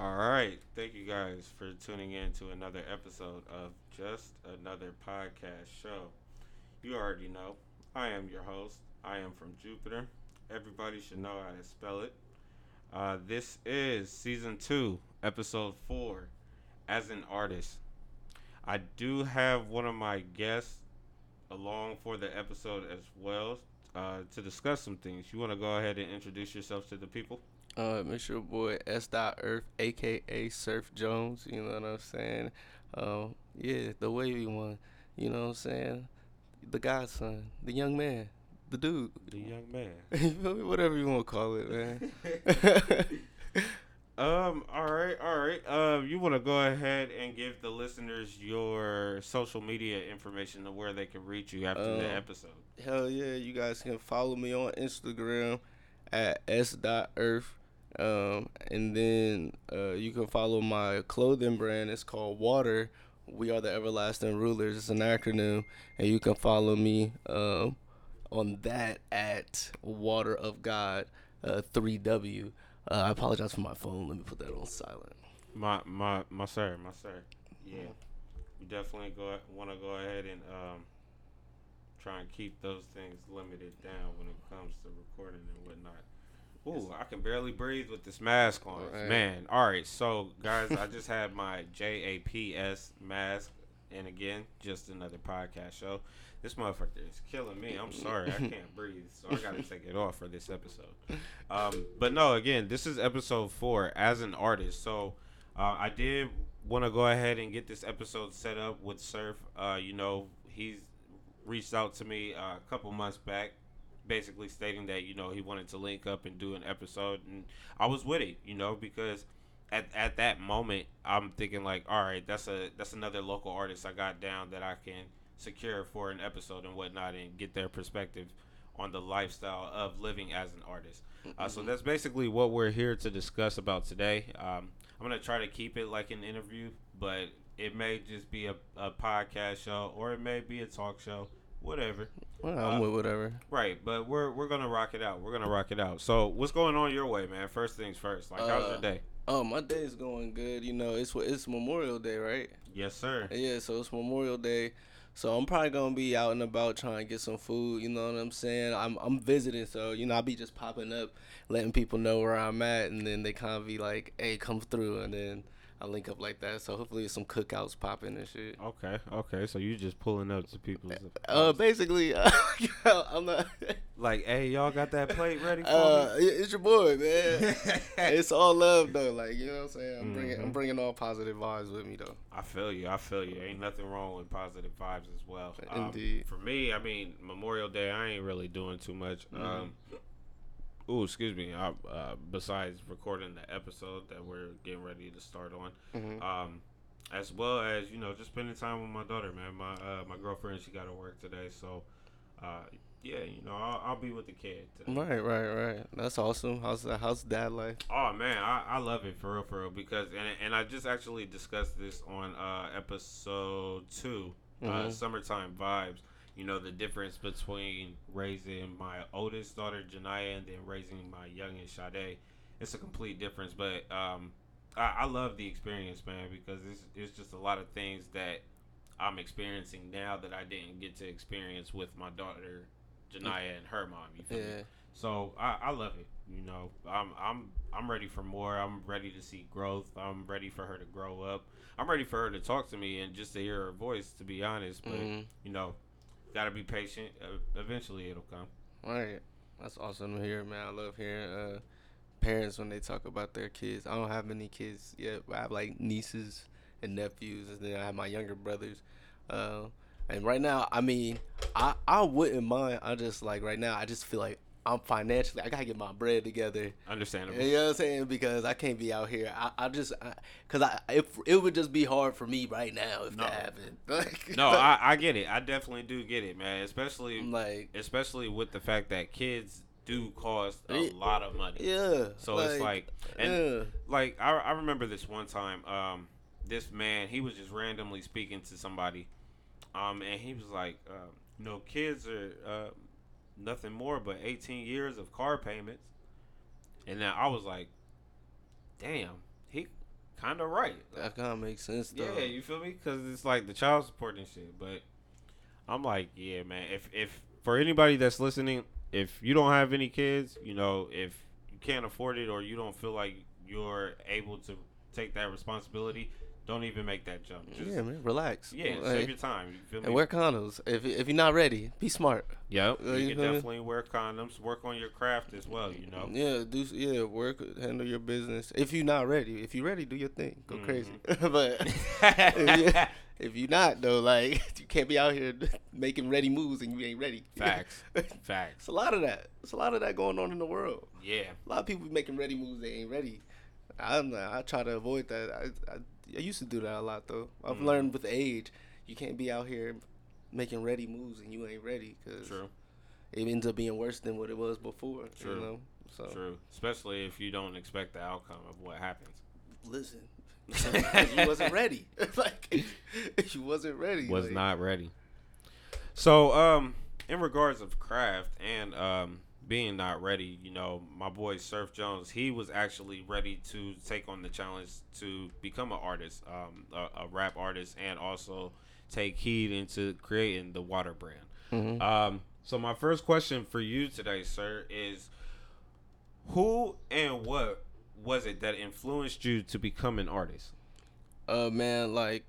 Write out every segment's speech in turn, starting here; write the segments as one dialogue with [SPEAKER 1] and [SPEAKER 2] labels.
[SPEAKER 1] All right. Thank you guys for tuning in to another episode of Just Another Podcast Show. You already know, I am your host. I am from Jupiter. Everybody should know how to spell it. Uh, this is season two, episode four, as an artist. I do have one of my guests along for the episode as well uh, to discuss some things. You want to go ahead and introduce yourself to the people?
[SPEAKER 2] Uh, it's your boy S. Dot Earth, aka Surf Jones. You know what I'm saying? Um, yeah, the wavy one. You know what I'm saying? The godson, the young man, the dude,
[SPEAKER 1] the young man,
[SPEAKER 2] whatever you want to call it, man.
[SPEAKER 1] um. All right. All right. Um. You want to go ahead and give the listeners your social media information of where they can reach you after um, the episode.
[SPEAKER 2] Hell yeah! You guys can follow me on Instagram at s. Dot Earth. Um, and then uh, you can follow my clothing brand. It's called Water. We are the everlasting rulers. It's an acronym, and you can follow me um, on that at Water of God, uh, three W. Uh, I apologize for my phone. Let me put that on silent.
[SPEAKER 1] My my my sir, my sir. Yeah, we definitely go want to go ahead and um, try and keep those things limited down when it comes to recording and whatnot. Ooh, I can barely breathe with this mask on. Right. Man, all right. So, guys, I just had my JAPS mask, and again, just another podcast show. This motherfucker is killing me. I'm sorry, I can't breathe, so I gotta take it off for this episode. Um, but no, again, this is episode four as an artist. So, uh, I did want to go ahead and get this episode set up with Surf. Uh, you know, he's reached out to me uh, a couple months back basically stating that you know he wanted to link up and do an episode, and I was with it, you know, because at at that moment I'm thinking like, all right, that's a that's another local artist I got down that I can secure for an episode and whatnot, and get their perspective on the lifestyle of living as an artist. Uh, so mm-hmm. that's basically what we're here to discuss about today. Um, I'm gonna try to keep it like an interview, but it may just be a, a podcast show or it may be a talk show whatever.
[SPEAKER 2] Well, I'm uh, with whatever.
[SPEAKER 1] Right, but we're we're gonna rock it out. We're gonna rock it out. So, what's going on your way, man? First things first. Like, uh, how's your uh, day?
[SPEAKER 2] Oh, my day is going good. You know, it's it's Memorial Day, right?
[SPEAKER 1] Yes, sir.
[SPEAKER 2] Yeah, so it's Memorial Day. So I'm probably gonna be out and about trying to get some food. You know what I'm saying? I'm I'm visiting, so you know I'll be just popping up, letting people know where I'm at, and then they kind of be like, "Hey, come through," and then I link up like that. So hopefully some cookouts popping and shit.
[SPEAKER 1] Okay, okay. So you just pulling up to people's.
[SPEAKER 2] Uh, basically, uh, I'm not.
[SPEAKER 1] like, hey, y'all got that plate ready for
[SPEAKER 2] uh, me? It's your boy, man. it's all love though. Like you know what I'm saying. I'm mm-hmm. bringing, I'm mm-hmm. bringing all positive vibes with me though.
[SPEAKER 1] I feel you. I feel you. Ain't nothing wrong with positive vibes as well.
[SPEAKER 2] Indeed.
[SPEAKER 1] Um, for me, I mean, Memorial Day, I ain't really doing too much. Mm-hmm. Um, Oh, excuse me. Uh, uh, besides recording the episode that we're getting ready to start on, mm-hmm. um, as well as you know, just spending time with my daughter, man. My uh, my girlfriend, she got to work today, so uh, yeah, you know, I'll, I'll, be with the kid.
[SPEAKER 2] Today. Right, right, right. That's awesome. How's that? How's dad life?
[SPEAKER 1] Oh man, I, I love it for real, for real. Because and and I just actually discussed this on uh, episode two, uh, mm-hmm. summertime vibes you know the difference between raising my oldest daughter Janaya and then raising my youngest Sade. It's a complete difference, but um, I, I, love the experience, man, because it's it's just a lot of things that I'm experiencing now that I didn't get to experience with my daughter Janaya and her mom. You feel yeah. me? So I, I love it. You know, I'm I'm I'm ready for more. I'm ready to see growth. I'm ready for her to grow up. I'm ready for her to talk to me and just to hear her voice. To be honest, but mm-hmm. you know, gotta be patient. Uh, eventually, it'll come.
[SPEAKER 2] All right, that's awesome to hear, man. I love hearing uh, parents when they talk about their kids. I don't have any kids yet, but I have like nieces and nephews, and then I have my younger brothers. Uh, and right now, I mean, I I wouldn't mind. I just like right now, I just feel like I'm financially, I gotta get my bread together.
[SPEAKER 1] Understandable.
[SPEAKER 2] You know what I'm saying? Because I can't be out here. I, I just, I, cause I, if it would just be hard for me right now if no. that happened.
[SPEAKER 1] no, I, I get it. I definitely do get it, man. Especially like, especially with the fact that kids do cost a it, lot of money.
[SPEAKER 2] Yeah.
[SPEAKER 1] So like, it's like, and yeah. like I, I remember this one time. Um, this man, he was just randomly speaking to somebody, um, and he was like, uh, you know, kids are. Uh, nothing more but 18 years of car payments. And then I was like, damn, he kind of right.
[SPEAKER 2] That kind of makes sense, though.
[SPEAKER 1] Yeah, you feel me? Because it's like the child support and shit. But I'm like, yeah, man. If if for anybody that's listening, if you don't have any kids, you know, if you can't afford it or you don't feel like you're able to take that responsibility, don't even make that jump. Just,
[SPEAKER 2] yeah, man, relax.
[SPEAKER 1] Yeah,
[SPEAKER 2] Like,
[SPEAKER 1] save your time. You feel me?
[SPEAKER 2] and wear condoms. If if you're not ready, be smart.
[SPEAKER 1] Yep.
[SPEAKER 2] Uh,
[SPEAKER 1] you
[SPEAKER 2] you
[SPEAKER 1] can
[SPEAKER 2] feel me?
[SPEAKER 1] definitely wear condoms. Work on your craft as well. You know.
[SPEAKER 2] Yeah, do yeah, work, handle your business. If you're not ready, if you're ready, do your thing, go crazy.
[SPEAKER 1] Mm-hmm.
[SPEAKER 2] but if, you, if you're not though, like you can't be out here making ready moves and you ain't ready.
[SPEAKER 1] Facts. Facts.
[SPEAKER 2] It's a lot of that. It's a lot of that going on in the world.
[SPEAKER 1] Yeah.
[SPEAKER 2] A lot of people be making ready moves they ain't ready. I'm not, I try to avoid that. I, I I used to do that a lot though. I've
[SPEAKER 1] Mhm.
[SPEAKER 2] learned with age, you can't be out here making ready moves and you ain't ready because it ends up being worse than what it was before.
[SPEAKER 1] True.
[SPEAKER 2] You know. So
[SPEAKER 1] True. Especially if you don't expect the outcome of what happens.
[SPEAKER 2] listen, you wasn't ready. like you wasn't ready.
[SPEAKER 1] was
[SPEAKER 2] like,
[SPEAKER 1] not ready. So, um, in regards of craft and um being not ready, you know, my boy Surf Jones, he was actually ready to take on the challenge to become an artist, um, a, a rap artist, and also take heed into creating the Water brand.
[SPEAKER 2] Mhm.
[SPEAKER 1] Um, so my first question for you today, sir, is who and what was it that influenced you to become an artist?
[SPEAKER 2] Uh, man, like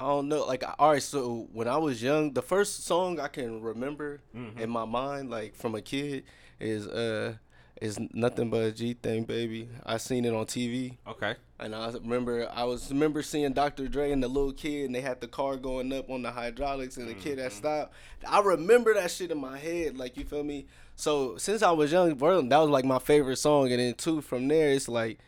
[SPEAKER 2] I don't know. Like, all right, so when I was young, the first song I can remember
[SPEAKER 1] Mhm.
[SPEAKER 2] in my mind, like from a kid, is uh, is nothing but a G thing, baby. I seen it on TV.
[SPEAKER 1] Okay.
[SPEAKER 2] And I remember, I was remember seeing Dr. Dre and the little kid, and they had the car going up on the hydraulics, and the kid
[SPEAKER 1] Mm-hmm.
[SPEAKER 2] that stopped. I remember that shit in my head, like you feel me. So since I was young, bro, that was like my favorite song, and then two from there, it's like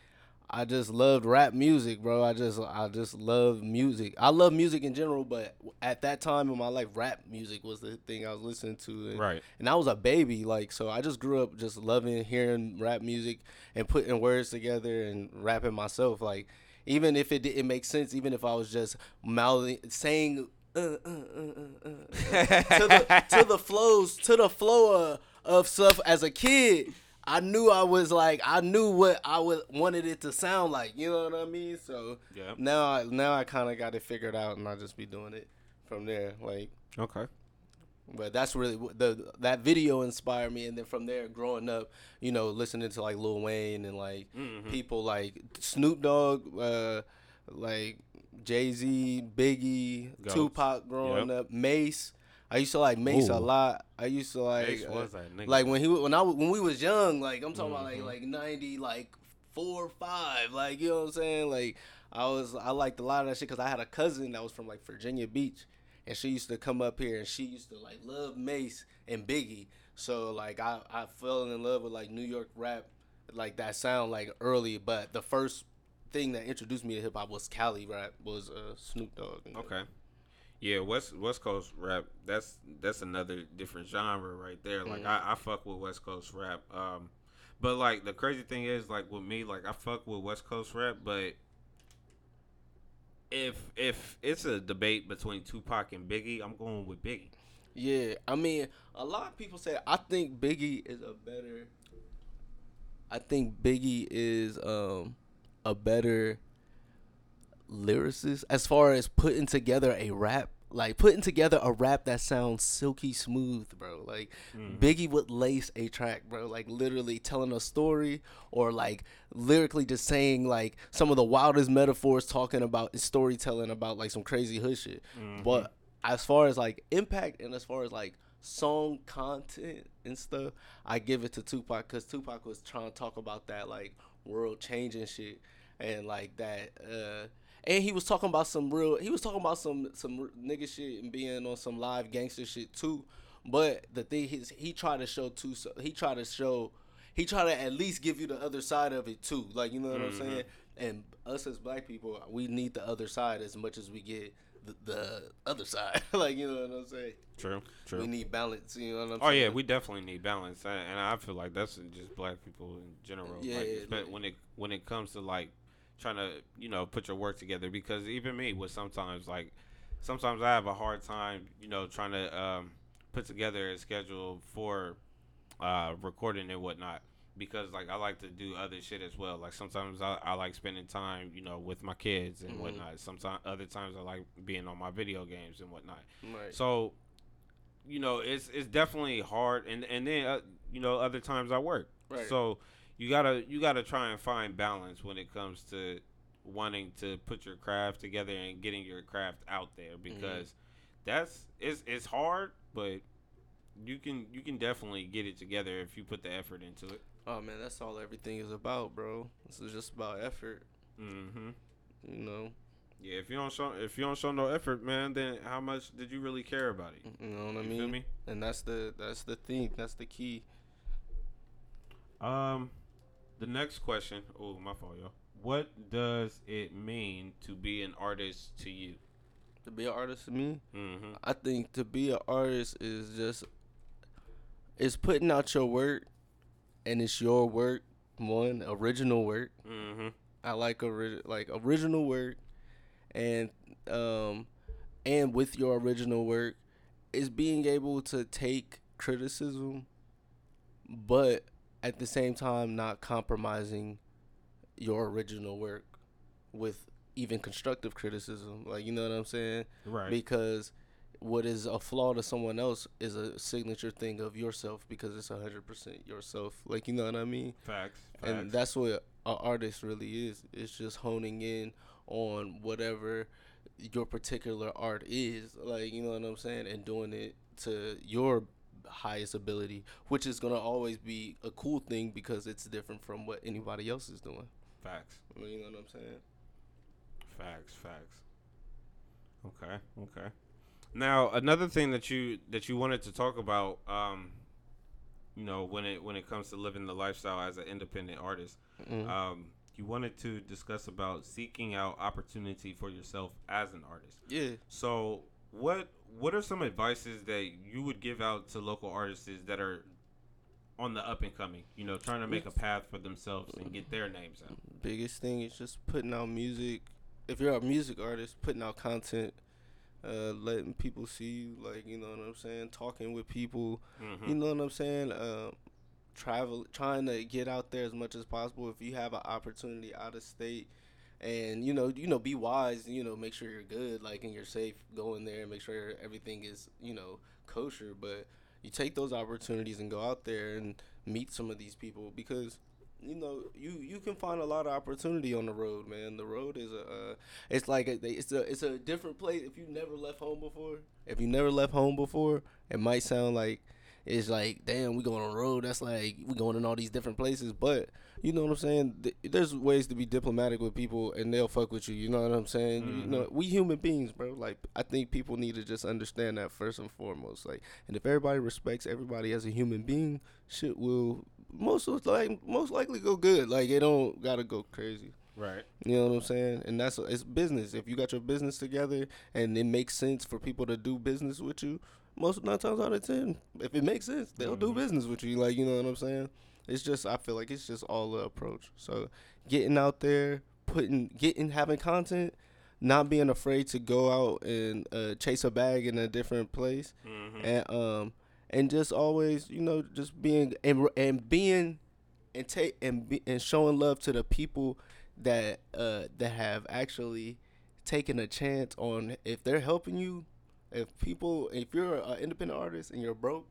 [SPEAKER 2] I just loved rap music, bro. I just I just love music. I love music in general, but at that time in my life, rap music was the thing I was listening to. And,
[SPEAKER 1] Right.
[SPEAKER 2] And I was a baby, like so. I just grew up just loving hearing rap music and putting words together and rapping myself. Like even if it didn't make sense, even if I was just mouthing saying. Uh, uh, uh, uh, uh, to the to the flows to the flow of, of stuff as a kid I knew I was like I knew what I would wanted it to sound like. You know what I mean? So
[SPEAKER 1] Yeah.
[SPEAKER 2] now I now I kind of got it figured out, and I just be doing it from there. Like,
[SPEAKER 1] Okay.
[SPEAKER 2] but that's really what the that video inspired me, and then from there, growing up, you know, listening to like Lil Wayne and like
[SPEAKER 1] Mhm.
[SPEAKER 2] people like Snoop Dogg, uh, like Jay Z, Biggie,
[SPEAKER 1] Goats.
[SPEAKER 2] Tupac, growing
[SPEAKER 1] Yep.
[SPEAKER 2] up, Mase. I used to like Mase a lot. I used to like
[SPEAKER 1] Ace
[SPEAKER 2] uh,
[SPEAKER 1] was that
[SPEAKER 2] like when he when I when we was young, like I'm talking about like
[SPEAKER 1] Mhm.
[SPEAKER 2] like ninety like four five, like you know what I'm saying. Like I was I liked a lot of that shit because I had a cousin that was from like Virginia Beach, and she used to come up here and she used to like love Mase and Biggie. So like I I fell in love with like New York rap, like that sound like early. But the first thing that introduced me to hip hop was Cali rap was uh, Snoop Dogg.
[SPEAKER 1] Okay. Yeah, West West Coast rap. That's that's another different genre right there. Like
[SPEAKER 2] Mhm.
[SPEAKER 1] I, I fuck with West Coast rap. Um, but like the crazy thing is, like with me, like I fuck with West Coast rap, but if if it's a debate between Tupac and Biggie, I'm going with Biggie.
[SPEAKER 2] Yeah, I mean, a lot of people say I think Biggie is a better. I think Biggie is um a better lyricist as far as putting together a rap, like putting together a rap that sounds silky smooth, bro. Like Biggie would lace a track, bro, like literally telling a story or like lyrically just saying like some of the wildest metaphors, talking about storytelling about like some crazy hood shit. But as far as like impact and as far as like song content and stuff, I give it to Tupac because Tupac was trying to talk about that like world changing shit and like that. uh and he was talking about some real. He was talking about some some nigga shit and being on some live gangster shit too. But the thing is, he tried to show too. So he tried to show. He tried to at least give you the other side of it too. Like you know what I'm mm-hmm. saying. And us as black people, we need the other side as much as we get the, the other side. like you know what I'm saying.
[SPEAKER 1] True, True.
[SPEAKER 2] We need balance. You know what I'm
[SPEAKER 1] Oh
[SPEAKER 2] saying.
[SPEAKER 1] Oh yeah, we definitely need balance, and and I feel like that's just black people in general.
[SPEAKER 2] Yeah,
[SPEAKER 1] like,
[SPEAKER 2] yeah,
[SPEAKER 1] but
[SPEAKER 2] like-
[SPEAKER 1] when it when it comes to like trying to you know put your work together, because even me was sometimes like sometimes I have a hard time you know trying to um, put together a schedule for uh, recording and whatnot because like I like to do other shit as well. Like sometimes I, I like spending time, you know, with my kids and
[SPEAKER 2] Mhm.
[SPEAKER 1] whatnot. Sometimes other times I like being on my video games and whatnot.
[SPEAKER 2] Right.
[SPEAKER 1] So, you know, it's it's definitely hard, and and then uh, you know other times I work.
[SPEAKER 2] Right.
[SPEAKER 1] So you gotta you gotta try and find balance when it comes to wanting to put your craft together and getting your craft out there because that's it's it's hard, but you can you can definitely get it together if you put the effort into it.
[SPEAKER 2] oh man, that's all everything is about, bro. This is just about effort.
[SPEAKER 1] Mm-hmm.
[SPEAKER 2] You know.
[SPEAKER 1] Yeah, if you don't show if you don't show no effort, man, then how much did you really care about it?
[SPEAKER 2] You know what I
[SPEAKER 1] You
[SPEAKER 2] mean?
[SPEAKER 1] feel me?
[SPEAKER 2] And that's the that's the thing. That's the key.
[SPEAKER 1] Um, the next question. Oh, my fault, y'all. What does it mean to be an artist to you?
[SPEAKER 2] To be an artist to me,
[SPEAKER 1] Mm-hmm.
[SPEAKER 2] I think to be an artist is just it's putting out your work, and it's your work. One original work.
[SPEAKER 1] Mm-hmm.
[SPEAKER 2] I like ori- like original work, and um, and with your original work, is being able to take criticism, but at the same time not compromising your original work with even constructive criticism. Like you know what I'm saying?
[SPEAKER 1] Right.
[SPEAKER 2] Because what is a flaw to someone else is a signature thing of yourself because it's hundred percent yourself. Like you know what I mean?
[SPEAKER 1] facts. Facts.
[SPEAKER 2] and that's what an artist really is it's just honing in on whatever your particular art is like you know what i'm saying and doing it to your highest ability which is going to always be a cool thing because it's different from what anybody else is doing
[SPEAKER 1] facts.
[SPEAKER 2] you know what i'm saying
[SPEAKER 1] Facts. Facts. Okay. Okay. Now another thing that you that you wanted to talk about, um, you know, when it when it comes to living the lifestyle as an independent artist,
[SPEAKER 2] Mhm.
[SPEAKER 1] um, you wanted to discuss about seeking out opportunity for yourself as an artist.
[SPEAKER 2] yeah
[SPEAKER 1] So, what what are some advices that you would give out to local artists that are on the up and coming? You know, trying to make a path for themselves and get their names out.
[SPEAKER 2] biggest thing is just putting out music if you're a music artist putting out content uh letting people see you like you know what i'm saying talking with people
[SPEAKER 1] Mm-hmm.
[SPEAKER 2] You know what I'm saying? Uh, travel, trying to get out there as much as possible. If you have an opportunity out of state, and you know, you know, be wise. You know, make sure you're good, like, and you're safe going there, and make sure everything is, you know, kosher. But you take those opportunities and go out there and meet some of these people because. You know, you you can find a lot of opportunity on the road, man. The road is a, uh, it's like a, it's a it's a different place. If you never left home before, if you never left home before, it might sound like it's like, damn, we going on the road. That's like we going in all these different places. But you know what I'm saying? There's ways to be diplomatic with people, and they'll fuck with you. You know what I'm saying? You
[SPEAKER 1] Mhm.
[SPEAKER 2] know, we human beings, bro. Like I think people need to just understand that first and foremost. Like, and if everybody respects everybody as a human being, shit will most of like most likely go good. Like it don't gotta go crazy.
[SPEAKER 1] Right.
[SPEAKER 2] You know what I'm saying? And that's it's business. If you got your business together and it makes sense for people to do business with you, most nine times out of ten, if it makes sense, they'll do
[SPEAKER 1] Mhm.
[SPEAKER 2] business with you. Like you know what I'm saying? It's just I feel like it's just all the approach. So getting out there, putting, getting, having content, not being afraid to go out and uh, chase a bag in a different place,
[SPEAKER 1] Mm-hmm.
[SPEAKER 2] and um and just always you know just being and and being and take and be, and showing love to the people that uh that have actually taken a chance on if they're helping you if people if you're an independent artist and you're broke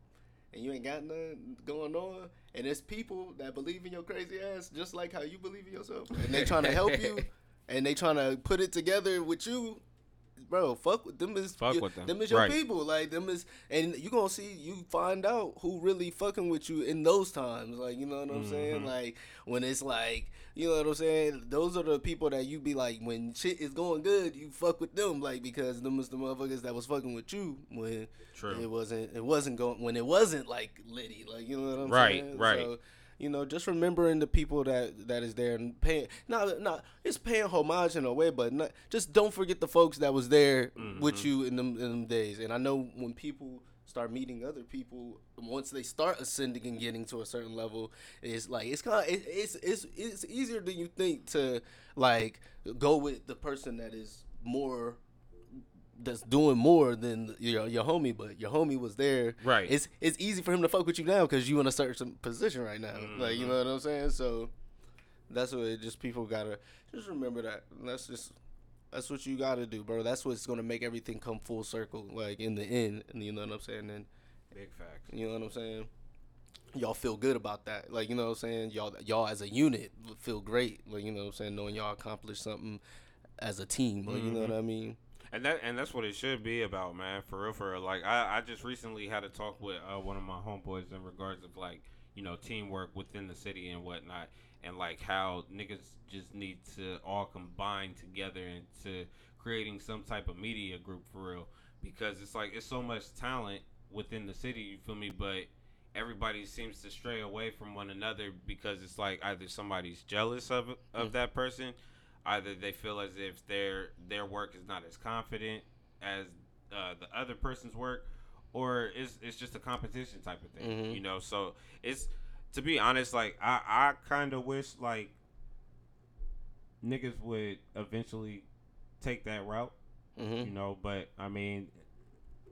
[SPEAKER 2] and you ain't got nothing going on and it's people that believe in your crazy ass just like how you believe in yourself and they trying to help you and they trying to put it together with you bro fuck with them is
[SPEAKER 1] Fuck
[SPEAKER 2] your-
[SPEAKER 1] with them.
[SPEAKER 2] them is your
[SPEAKER 1] Right.
[SPEAKER 2] people like them is and you gonna see you find out who really fucking with you in those times like you know what i'm saying
[SPEAKER 1] Mhm.
[SPEAKER 2] like when it's like you know what i'm saying those are the people that you be like when shit is going good you fuck with them like because them is the motherfuckers that was fucking with you when
[SPEAKER 1] True.
[SPEAKER 2] it wasn't it wasn't going when it wasn't like Liddy. like you know what i'm
[SPEAKER 1] Right,
[SPEAKER 2] saying
[SPEAKER 1] right.
[SPEAKER 2] so, you know, just remembering the people that that is there and paying not not it's paying homage in a way, but not, just don't forget the folks that was there with
[SPEAKER 1] Mhm.
[SPEAKER 2] you in them in them days. And I know when people start meeting other people, once they start ascending and getting to a certain level, it's like it's kind of it, it's it's it's easier than you think to like go with the person that is more that's doing more than your your homie, but your homie was there.
[SPEAKER 1] Right.
[SPEAKER 2] It's it's easy for him to fuck with you now because you in a certain position right now. Like you mm-hmm. know what I'm saying. So that's what it just people gotta just remember that. That's just that's what you gotta do, bro. That's what's gonna make everything come full circle. Like in the end, and you know what I'm saying. And
[SPEAKER 1] Big facts.
[SPEAKER 2] you know what I'm saying? Y'all feel good about that. Like, you know what I'm saying? Y'all y'all as a unit feel great. Like, you know what I'm saying, knowing y'all accomplished something as a team. Like, you know mm-hmm. what I mean?
[SPEAKER 1] And that and that's what it should be about, man. For real, for real. Like I, I just recently had a talk with uh, one of my homeboys in regards of like you know teamwork within the city and whatnot, and like how niggas just need to all combine together into creating some type of media group for real. Because it's like it's so much talent within the city. You feel me? But everybody seems to stray away from one another because it's like either somebody's jealous of of that person either they feel as if their their work is not as confident as uh, the other person's work, or it's it's just a competition type of thing,
[SPEAKER 2] Mhm.
[SPEAKER 1] you know. So it's to be honest, like I I kind of wish like niggas would eventually take that route,
[SPEAKER 2] Mm-hmm.
[SPEAKER 1] you know. But I mean,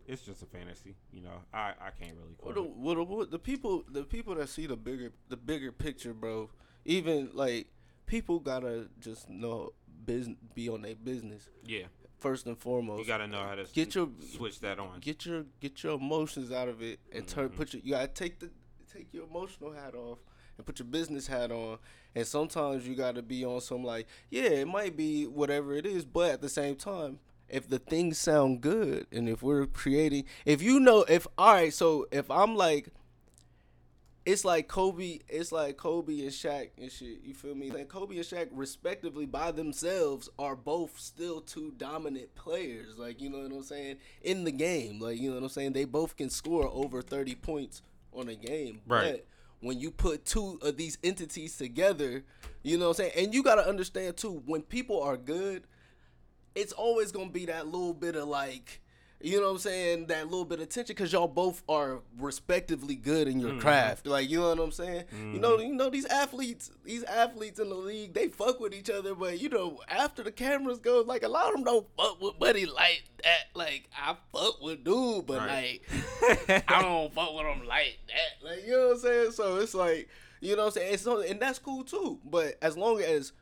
[SPEAKER 1] it's just a fantasy, you know. I I can't really.
[SPEAKER 2] Well,
[SPEAKER 1] quote
[SPEAKER 2] the, well, the, the people, the people that see the bigger, the bigger picture, bro. Even like people gotta just know business, be on their business
[SPEAKER 1] Yeah,
[SPEAKER 2] first and foremost.
[SPEAKER 1] you gotta know how to
[SPEAKER 2] Get your-
[SPEAKER 1] switch that on.
[SPEAKER 2] get your get your emotions out of it and turn
[SPEAKER 1] Mhm.
[SPEAKER 2] put your you gotta take the take your emotional hat off and put your business hat on and sometimes you gotta be on some like yeah it might be whatever it is but at the same time if the things sound good and if we're creating if you know if all right so if i'm like it's like Kobe, it's like Kobe and Shaq and shit. You feel me? Like Kobe and Shaq, respectively, by themselves, are both still two dominant players. Like you know what I'm saying in the game. Like you know what I'm saying. They both can score over 30 points on a game.
[SPEAKER 1] Right.
[SPEAKER 2] But when you put two of these entities together, you know what I'm saying. And you gotta understand too, when people are good, it's always gonna be that little bit of like you know what I'm saying, that little bit of tension because y'all both are respectively good in your mm-hmm. craft. Like, you know what I'm saying? You know, mm-hmm. you know these athletes, these athletes in the league, they fuck with each other, but you know, after the cameras go, like a lot of them don't fuck with buddy like that. Like, I fuck with dude, but
[SPEAKER 1] Right.
[SPEAKER 2] like I don't fuck with him like that. Like, you know what I'm saying? So it's like, you know what I'm saying? It's and that's cool too. But as long as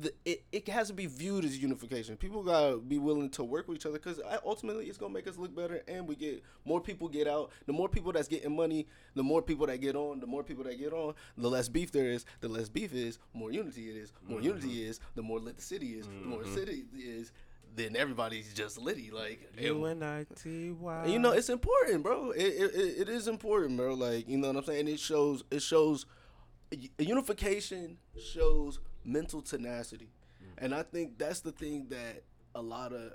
[SPEAKER 2] the, it, it has to be viewed as unification. People gotta be willing to work with each other because ultimately it's gonna make us look better, and we get more people get out. The more people that's getting money, the more people that get on. The more people that get on, the less beef there is. The less beef is, more unity it is. More mm-hmm. unity is, the more lit the city is. The more mm-hmm. city is, then everybody's just litty. Like
[SPEAKER 1] U N I T Y.
[SPEAKER 2] you know, it's important, bro. It, it, it, it is important, bro. Like, you know what I'm saying? It shows, it shows, unification shows mental tenacity. Mm. And I think that's the thing that a lot of,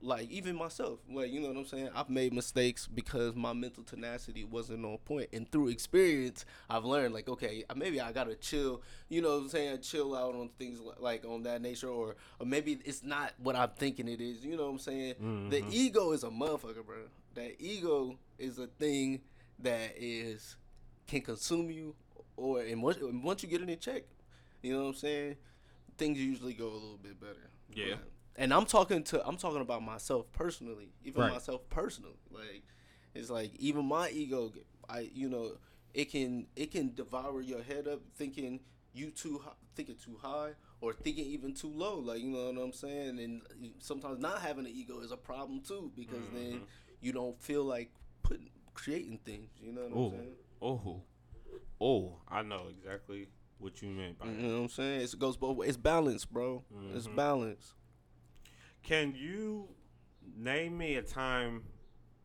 [SPEAKER 2] like, even myself, like, you know what I'm saying? I've made mistakes because my mental tenacity wasn't on point. And through experience, I've learned, like, okay, maybe I gotta chill, you know what I'm saying? Chill out on things like on that nature, or, or maybe it's not what I'm thinking it is, you know what I'm saying? The mm-hmm. ego is a motherfucker, bro. That ego is a thing that is can consume you, or and once, once you get it in check, you know what I'm saying? Things usually go a little bit better.
[SPEAKER 1] Yeah.
[SPEAKER 2] And I'm talking to I'm talking about myself personally, even
[SPEAKER 1] Right.
[SPEAKER 2] myself personally. Like it's like even my ego, I you know it can it can devour your head up thinking you too hi- thinking too high or thinking even too low. Like you know what I'm saying. And sometimes not having an ego is a problem too because then mm-hmm. you don't feel like putting creating things. You know what
[SPEAKER 1] Oh,
[SPEAKER 2] I'm saying.
[SPEAKER 1] oh, oh! I know exactly what you meant by
[SPEAKER 2] You know what I'm saying? It's, it goes both ways. It's balance, bro. It's
[SPEAKER 1] Mhm.
[SPEAKER 2] balance.
[SPEAKER 1] Can you name me a time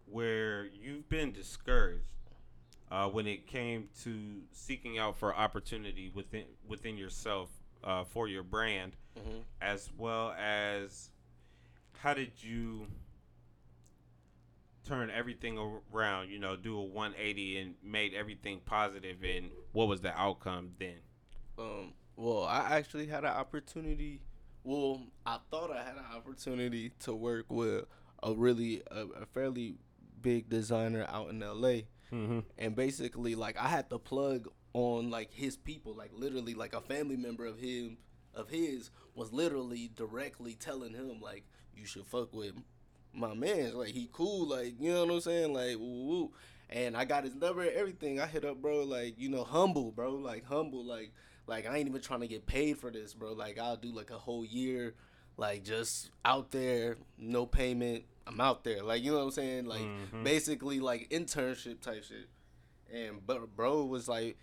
[SPEAKER 1] where you've been discouraged uh, when it came to seeking out for opportunity within within yourself uh, for your brand,
[SPEAKER 2] Mhm.
[SPEAKER 1] as well as how did you turn everything around? You know, do a 180 and made everything positive, and what was the outcome then?
[SPEAKER 2] Um, well, I actually had an opportunity. Well, I thought I had an opportunity to work with a really a, a fairly big designer out in LA,
[SPEAKER 1] Mm-hmm.
[SPEAKER 2] and basically like I had to plug on like his people, like literally like a family member of him of his was literally directly telling him like you should fuck with my man. Like he cool, like you know what I'm saying, like woo. And I got his number and everything. I hit up, bro, like you know, humble, bro, like humble, like like I ain't even trying to get paid for this, bro. Like I'll do like a whole year, like just out there, no payment. I'm out there, like you know what I'm saying, like
[SPEAKER 1] Mhm.
[SPEAKER 2] basically like internship type shit. And but bro was like,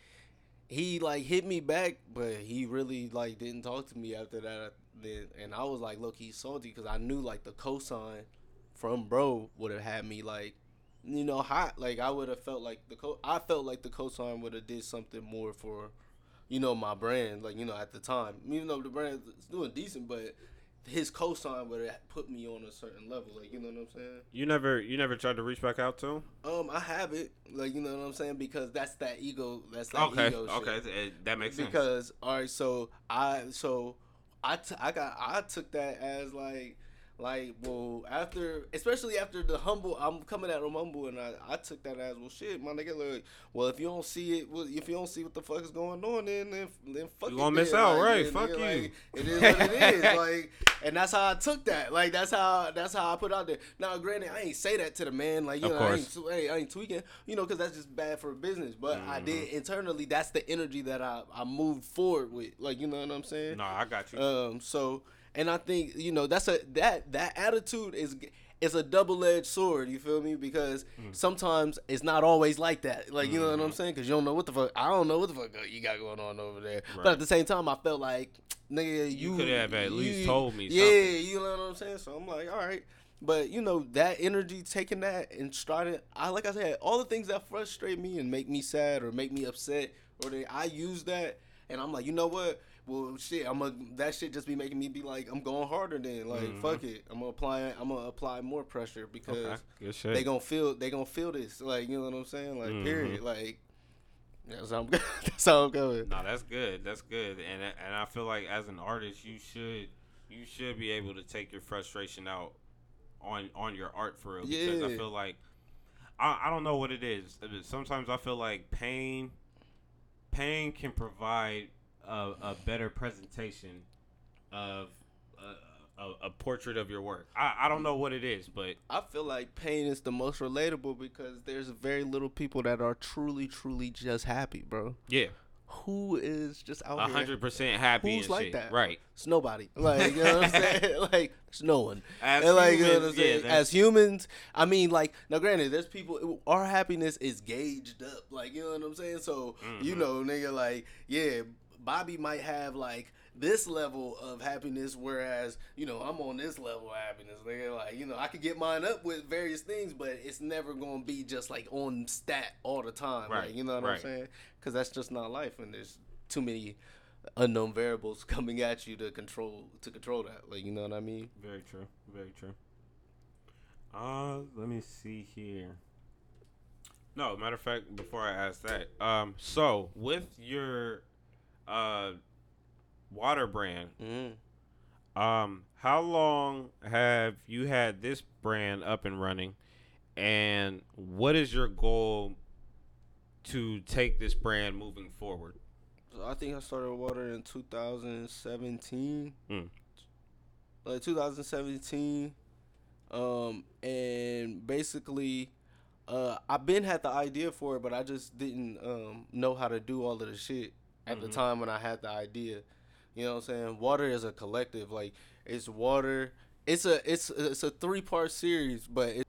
[SPEAKER 2] he like hit me back, but he really like didn't talk to me after that. Then and I was like, look, he's salty because I knew like the cosign from bro would have had me like, you know, hot. Like I would have felt like the co. I felt like the cosign would have did something more for, you know, my brand. Like you know, at the time, even though the brand is doing decent, but his cosign would have put me on a certain level. Like you know what I'm saying.
[SPEAKER 1] You never you never tried to reach back out to him?
[SPEAKER 2] Um, I have it, like you know what I'm saying, because that's that ego. That's that
[SPEAKER 1] Okay,
[SPEAKER 2] ego shit.
[SPEAKER 1] okay, th- that makes sense.
[SPEAKER 2] Because all right, so I so I t- I got I took that as like like well after especially after the humble I'm coming at him humble and I, I took that as well shit my nigga like well if you don't see it well, if you don't see what the fuck is going on then then, then fuck
[SPEAKER 1] You
[SPEAKER 2] it
[SPEAKER 1] gonna miss
[SPEAKER 2] then,
[SPEAKER 1] out,
[SPEAKER 2] like,
[SPEAKER 1] right,
[SPEAKER 2] then,
[SPEAKER 1] fuck
[SPEAKER 2] nigga,
[SPEAKER 1] you.
[SPEAKER 2] like, it is what it is like and that's how I took that like that's how that's how I put it out there now granted I ain't say that to the man like you
[SPEAKER 1] Of
[SPEAKER 2] know I ain't, I ain't, I ain't tweaking you know because that's just bad for business but I did
[SPEAKER 1] Mm-hmm.
[SPEAKER 2] internally that's the energy that I, I moved forward with like you know what I'm saying
[SPEAKER 1] no, I got you.
[SPEAKER 2] um so and I think you know that's a that that attitude is is a double edged sword. You feel me? Because
[SPEAKER 1] Mm.
[SPEAKER 2] sometimes it's not always like that. Like you know what I'm
[SPEAKER 1] Mm-hmm.
[SPEAKER 2] saying? Because you don't know what the fuck. I don't know what the fuck you got going on over there.
[SPEAKER 1] Right.
[SPEAKER 2] But at the same time, I felt like nigga, you,
[SPEAKER 1] You could have at least told me
[SPEAKER 2] Yeah,
[SPEAKER 1] something.
[SPEAKER 2] you know what I'm saying. So I'm like, all right. But you know that energy, taking that and striding. I like I said, all the things that frustrate me and make me sad or make me upset, or they, I use that, and I'm like, you know what? Well, shit, I'm a that shit just be making me be like, I'm going harder. Then like,
[SPEAKER 1] Mhm.
[SPEAKER 2] fuck it, I'm gonna apply. I'm gonna apply more pressure because
[SPEAKER 1] okay,
[SPEAKER 2] they gonna feel they gonna feel this. Like you know what I'm saying? Like
[SPEAKER 1] Mhm.
[SPEAKER 2] period. Like that's how I'm that's how I'm going.
[SPEAKER 1] No, that's good. That's good. And and I feel like as an artist, you should you should be able to take your frustration out on on your art for real. Because I feel like I, I don't know what it is. Sometimes I feel like pain pain can provide a, a better presentation of a, a, a portrait of your work. I, I don't know what it is, but
[SPEAKER 2] I feel like pain is the most relatable because there's very little people that are truly, truly just happy, bro.
[SPEAKER 1] yeah,
[SPEAKER 2] Who is just out
[SPEAKER 1] a
[SPEAKER 2] here?
[SPEAKER 1] hundred percent happy
[SPEAKER 2] Who's
[SPEAKER 1] and
[SPEAKER 2] like
[SPEAKER 1] shit.
[SPEAKER 2] that?
[SPEAKER 1] Right.
[SPEAKER 2] It's nobody. Like you know what I'm saying? like there's no one.
[SPEAKER 1] As
[SPEAKER 2] And, like, you know what I'm
[SPEAKER 1] humans, yeah,
[SPEAKER 2] As humans, I mean, like now, granted, there's people. Our happiness is gauged up. Like you know what I'm saying? So you
[SPEAKER 1] Mhm.
[SPEAKER 2] know, nigga, like yeah, Bobby might have like this level of happiness, whereas you know I'm on this level of happiness. Nigga, like you know, I could get mine up with various things, but it's never gonna be just like on stat all the time.
[SPEAKER 1] Right,
[SPEAKER 2] Like, you know what I'm
[SPEAKER 1] right.
[SPEAKER 2] saying? Because that's just not life, and there's too many unknown variables coming at you to control to control that. Like you know what I mean?
[SPEAKER 1] Very true. Very true. Uh, let me see here. No, matter of fact, before I ask that, um, so with your uh water brand,
[SPEAKER 2] Mm-hmm.
[SPEAKER 1] um, how long have you had this brand up and running, and what is your goal to take this brand moving forward?
[SPEAKER 2] So I think I started water in 2017.
[SPEAKER 1] Mm.
[SPEAKER 2] Like 2017. Um, and basically, uh, I've been had the idea for it, but I just didn't um know how to do all of the shit at the
[SPEAKER 1] Mhm.
[SPEAKER 2] time when I had the idea. You know what I'm saying? Water is a collective. Like it's water. It's a it's it's a three part series, but it,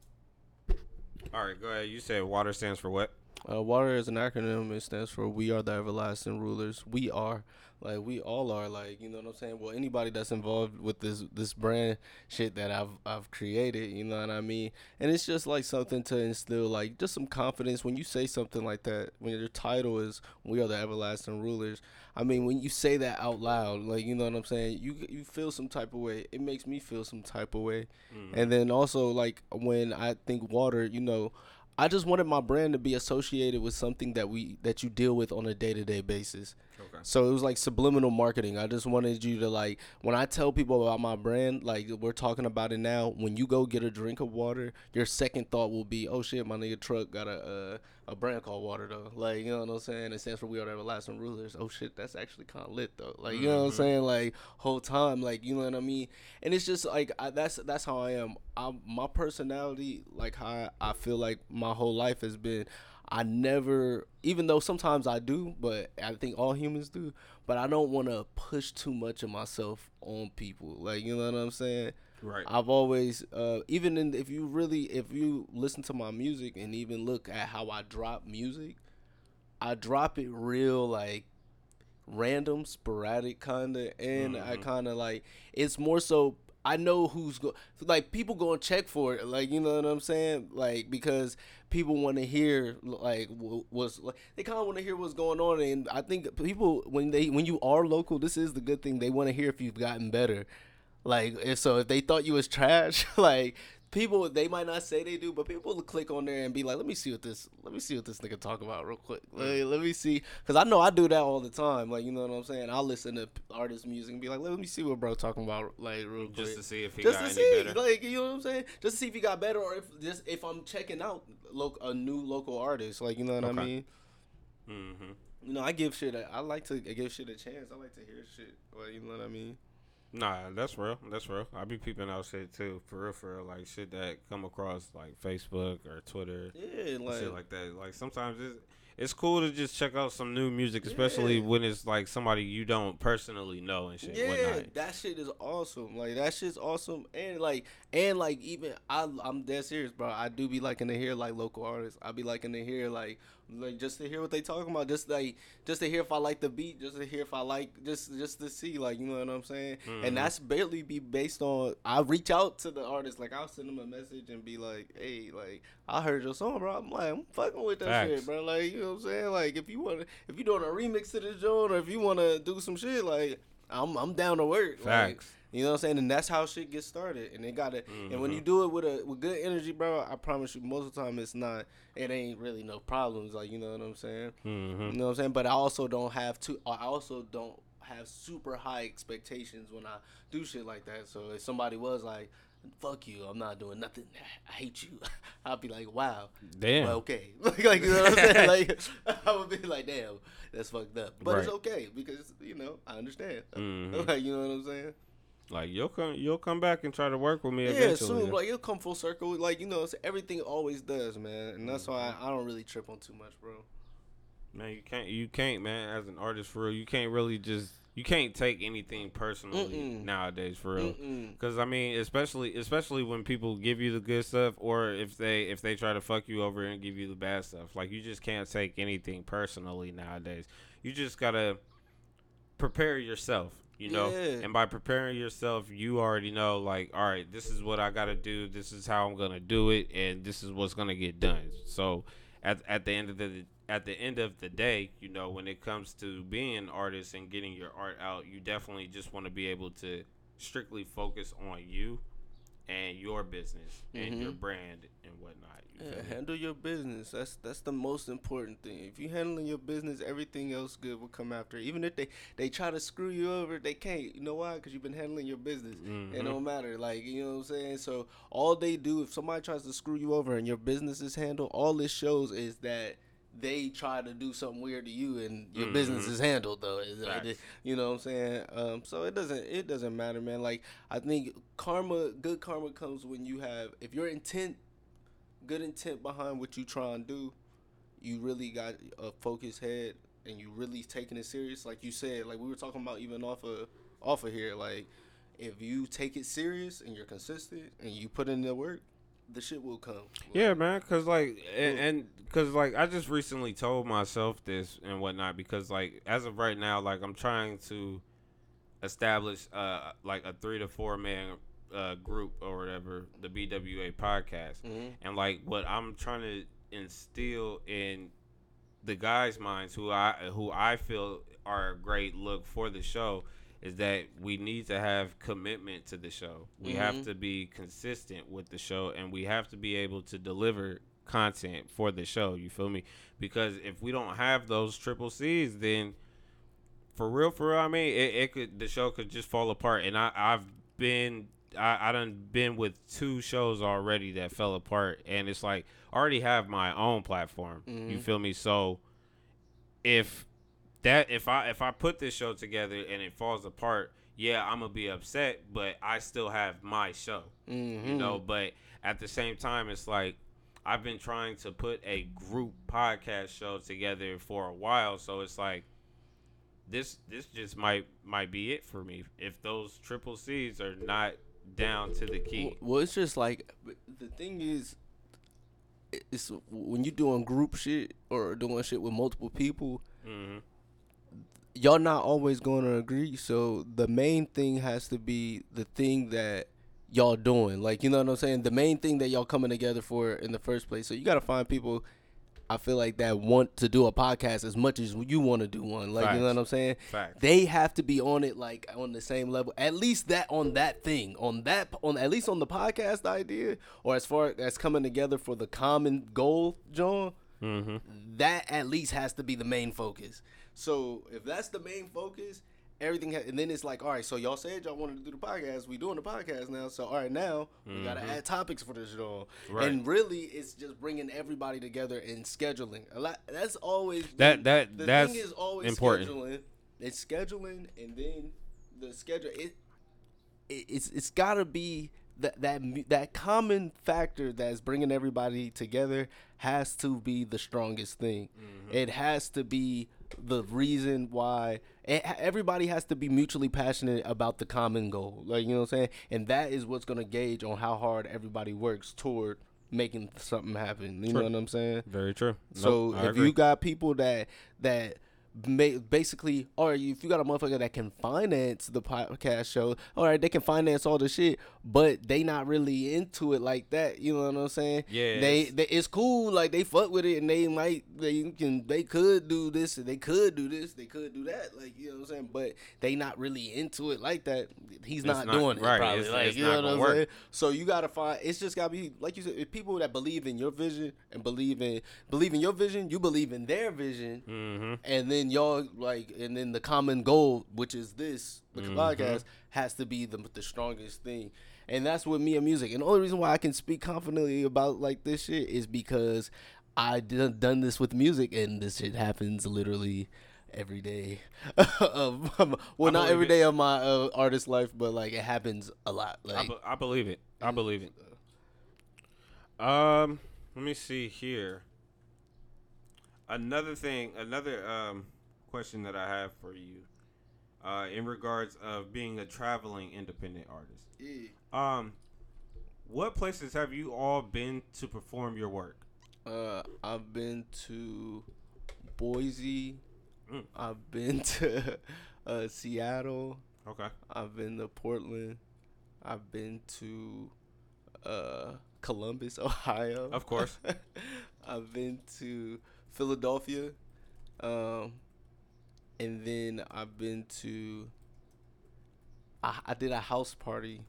[SPEAKER 1] All right, go ahead. You said water stands for what?
[SPEAKER 2] Uh, water is an acronym. It stands for "We are the everlasting rulers." We are, like, we all are, like, you know what I'm saying. Well, anybody that's involved with this this brand shit that I've I've created, you know what I mean. And it's just like something to instill, like, just some confidence when you say something like that. When your title is "We are the everlasting rulers," I mean, when you say that out loud, like, you know what I'm saying. You you feel some type of way. It makes me feel some type of way.
[SPEAKER 1] Mm.
[SPEAKER 2] And then also like when I think water, you know, I just wanted my brand to be associated with something that we that you deal with on a day to day basis.
[SPEAKER 1] Okay.
[SPEAKER 2] So it was like subliminal marketing. I just wanted you to like when I tell people about my brand, like we're talking about it now. When you go get a drink of water, your second thought will be, "Oh shit, my nigga truck got a uh, a brand called Water though. Like you know what I'm saying? It stands for We Are the Everlasting Rulers. Oh shit, that's actually kind of lit though. Like you know what I'm
[SPEAKER 1] Mhm.
[SPEAKER 2] saying? Like whole time, like you know what I mean? And it's just like I, that's that's how I am. I my personality, like how I, I feel like my whole life has been. I never, even though sometimes I do, but I think all humans do. But I don't want to push too much of myself on people. Like you know what I'm saying?
[SPEAKER 1] Right.
[SPEAKER 2] I've always, uh, even in if you really, if you listen to my music and even look at how I drop music, I drop it real like random, sporadic kind of, and I
[SPEAKER 1] Mhm.
[SPEAKER 2] kind of like it's more so. I know who's go like people go and check for it, like you know what I'm saying, like because people want to hear like wh- what's like they kind of want to hear what's going on, and I think people when they when you are local, this is the good thing they want to hear if you've gotten better. Like if so, if they thought you was trash, like people they might not say they do, but people will click on there and be like, "Let me see what this, let me see what this nigga talk about real quick. Like, let me see," because I know I do that all the time. Like you know what I'm saying? I'll listen to artist music and be like, "Let me see what bro talking about." Like real quick,
[SPEAKER 1] Just to see if he
[SPEAKER 2] just
[SPEAKER 1] got
[SPEAKER 2] to see,
[SPEAKER 1] better.
[SPEAKER 2] like you know what I'm saying, just to see if he got better or if just if I'm checking out lo- a new local artist. Like you know what I mean?
[SPEAKER 1] mm-hmm.
[SPEAKER 2] You know, I give shit. A, I like to give shit a chance. I like to hear shit. Like you know what I mean?
[SPEAKER 1] Nah, that's real. That's real. I be peeping out shit too, for real, for real. Like shit that come across like Facebook or Twitter,
[SPEAKER 2] Yeah, like
[SPEAKER 1] shit like that. Like sometimes it's it's cool to just check out some new music, especially
[SPEAKER 2] Yeah.
[SPEAKER 1] when it's like somebody you don't personally know and shit.
[SPEAKER 2] Yeah,
[SPEAKER 1] whatnot.
[SPEAKER 2] that shit is awesome. Like that shit's awesome, and like and like even I I'm dead serious, bro. I do be liking to hear like local artists. I be liking to hear like like just to hear what they talking about, just like just to hear if I like the beat, just to hear if I like just just to see like you know what I'm saying.
[SPEAKER 1] Mhm.
[SPEAKER 2] And that's barely be based on. I reach out to the artist, like I'll send them a message and be like, hey, like I heard your song, bro. I'm like I'm fucking with that
[SPEAKER 1] Facts.
[SPEAKER 2] shit, bro. Like you know what I'm saying. Like if you want if you doing a remix to this joint or if you want to do some shit, like. I'm I'm down to work. Like,
[SPEAKER 1] Facts.
[SPEAKER 2] You know what I'm saying? And that's how shit gets started. And they got to and when you do it with a with good energy, bro, I promise you most of the time it's not it ain't really no problems like you know what I'm saying?
[SPEAKER 1] Mm-hmm.
[SPEAKER 2] You know what I'm saying? But I also don't have to I also don't have super high expectations when I do shit like that. So if somebody was like Fuck you! I'm not doing nothing. I hate you. I'll be like, wow.
[SPEAKER 1] Damn.
[SPEAKER 2] Well, okay. like, you know what I'm saying? Like, I would be like, damn, that's fucked up. But it's okay because you know I understand.
[SPEAKER 1] Mhm.
[SPEAKER 2] like, you know what I'm saying?
[SPEAKER 1] Like you'll come, you'll come back and try to work with me
[SPEAKER 2] Yeah,
[SPEAKER 1] eventually.
[SPEAKER 2] soon. Like you'll come full circle. Like you know, it's, everything always does, man. And that's why
[SPEAKER 1] Mm-hmm.
[SPEAKER 2] I, I don't really trip on too much, bro.
[SPEAKER 1] Man, you can't, you can't, man. As an artist, for real, you can't really just, you can't take anything personally
[SPEAKER 2] Mm-mm.
[SPEAKER 1] nowadays, for real. Because I mean, especially, especially when people give you the good stuff, or if they, if they try to fuck you over and give you the bad stuff. Like you just can't take anything personally nowadays. You just gotta prepare yourself. You know,
[SPEAKER 2] Yeah.
[SPEAKER 1] and by preparing yourself, you already know, like, all right, this is what I gotta do. This is how I'm gonna do it, and this is what's gonna get done. So, at at the end of the at the end of the day, you know, when it comes to being an artist and getting your art out, you definitely just want to be able to strictly focus on you and your business and your
[SPEAKER 2] Mhm.
[SPEAKER 1] brand and whatnot. You
[SPEAKER 2] Yeah, handle your business. That's that's the most important thing. If you handling your business, everything else good will come after. Even if they they try to screw you over, they can't. You know why? Because you've been handling your business. It
[SPEAKER 1] Mhm.
[SPEAKER 2] don't matter. Like you know what I'm saying. So all they do, if somebody tries to screw you over and your business is handled, all this shows is that they try to do something weird to you and your business
[SPEAKER 1] Mhm.
[SPEAKER 2] is handled though. You know what I'm saying? Um, so it doesn't it doesn't matter, man. Like I think karma, good karma comes when you have if your intent, good intent behind what you try and do, you really got a focused head and you really taking it serious. Like you said, like we were talking about even off of off of here, like if you take it serious and you're consistent and you put in the work, the shit will come.
[SPEAKER 1] Yeah, man, cause like, and, and cause like, I just recently told myself this and whatnot because like, as of right now, like, I'm trying to establish uh like a three to four man uh group or whatever, the BWA podcast,
[SPEAKER 2] Mhm.
[SPEAKER 1] and like what I'm trying to instill in the guys' minds who I who I feel are a great look for the show is that we need to have commitment to the show. We have
[SPEAKER 2] Mhm.
[SPEAKER 1] to be consistent with the show and we have to be able to deliver content for the show. You feel me? Because if we don't have those triple C's, then for real, for real, I mean, it, it could the show could just fall apart. And I I've been I, I done been with two shows already that fell apart, and it's like I already have my own platform. You
[SPEAKER 2] Mhm.
[SPEAKER 1] feel me? So if that if I if I put this show together and it falls apart, yeah, I'm gonna be upset, but I still have my show.
[SPEAKER 2] Mm-hmm.
[SPEAKER 1] You know, but at the same time, it's like I've been trying to put a group podcast show together for a while, so it's like this this just might might be it for me if those triple C's are not down to the key.
[SPEAKER 2] Well, it's just like the thing is, it's when you're doing group shit or doing shit with multiple people,
[SPEAKER 1] hmm
[SPEAKER 2] y'all not always going to agree. So the main thing has to be the thing that y'all doing. Like you know what I'm saying? The main thing that y'all coming together for in the first place. So you got to find people. I feel like that want to do a podcast as much as you want to do one. Like you know what I'm saying?
[SPEAKER 1] Fact.
[SPEAKER 2] they have to be on it like on the same level at least that on that thing on that on at least on the podcast idea or as far as coming together for the common goal john
[SPEAKER 1] hmm
[SPEAKER 2] that at least has to be the main focus so if that's the main focus everything ha- and then it's like all right so y'all said y'all wanted to do the podcast we doing the podcast now so all right now we gotta
[SPEAKER 1] Mhm.
[SPEAKER 2] add topics for this show
[SPEAKER 1] Right.
[SPEAKER 2] and really it's just bringing everybody together and scheduling a lot that's always
[SPEAKER 1] That- that-
[SPEAKER 2] the
[SPEAKER 1] that's
[SPEAKER 2] thing is always
[SPEAKER 1] important.
[SPEAKER 2] scheduling it's scheduling and then the schedule it, it it's it's got to be that that that common factor that's bringing everybody together has to be the strongest thing it has to be the reason why it, everybody has to be mutually passionate about the common goal. Like you know what i'm saying? And that is what's going to gauge on how hard everybody works toward making something happen. You know what i'm saying?
[SPEAKER 1] Very true.
[SPEAKER 2] so
[SPEAKER 1] Nope,
[SPEAKER 2] if
[SPEAKER 1] agree.
[SPEAKER 2] you got people that that basically, or if you got a motherfucker that can finance the podcast show, all right, they can finance all the shit, but they not really into it like that. You know what I'm saying?
[SPEAKER 1] Yeah,
[SPEAKER 2] they,
[SPEAKER 1] it's-
[SPEAKER 2] they it's cool. Like they fuck with it, and they might they can they could do this, and they could do this, they could do that. Like you know what I'm saying? But they not really into it like that. He's not,
[SPEAKER 1] not-
[SPEAKER 2] doing it.
[SPEAKER 1] right,
[SPEAKER 2] Probably.
[SPEAKER 1] it's-
[SPEAKER 2] like
[SPEAKER 1] it's
[SPEAKER 2] you
[SPEAKER 1] not
[SPEAKER 2] know what I'm
[SPEAKER 1] work.
[SPEAKER 2] saying? So you gotta find. It's just gotta be like you said. If people that believe in your vision and believe in believe in your vision, you believe in their vision,
[SPEAKER 1] Mhm.
[SPEAKER 2] and then y'all like, and then the common goal, which is this the
[SPEAKER 1] Mhm.
[SPEAKER 2] podcast, has to be the the strongest thing. And that's with me and music. And the only reason why I can speak confidently about like this shit is because I done done this with music, and this shit happens literally every day. of, well, not every
[SPEAKER 1] it.
[SPEAKER 2] day of my uh, artist life, but like it happens a lot.
[SPEAKER 1] I,
[SPEAKER 2] Like
[SPEAKER 1] be- I believe it. I believe it. Um, let me see here. Another thing, another um question that I have for you, uh, in regards of being a traveling independent artist. Um, what places have you all been to perform your work?
[SPEAKER 2] Uh, I've been to Boise.
[SPEAKER 1] Mm.
[SPEAKER 2] I've been to uh, Seattle.
[SPEAKER 1] Okay.
[SPEAKER 2] I've been to Portland. I've been to uh, Columbus, Ohio.
[SPEAKER 1] Of course.
[SPEAKER 2] I've been to Philadelphia. Um, and then I've been to. I, I did a house party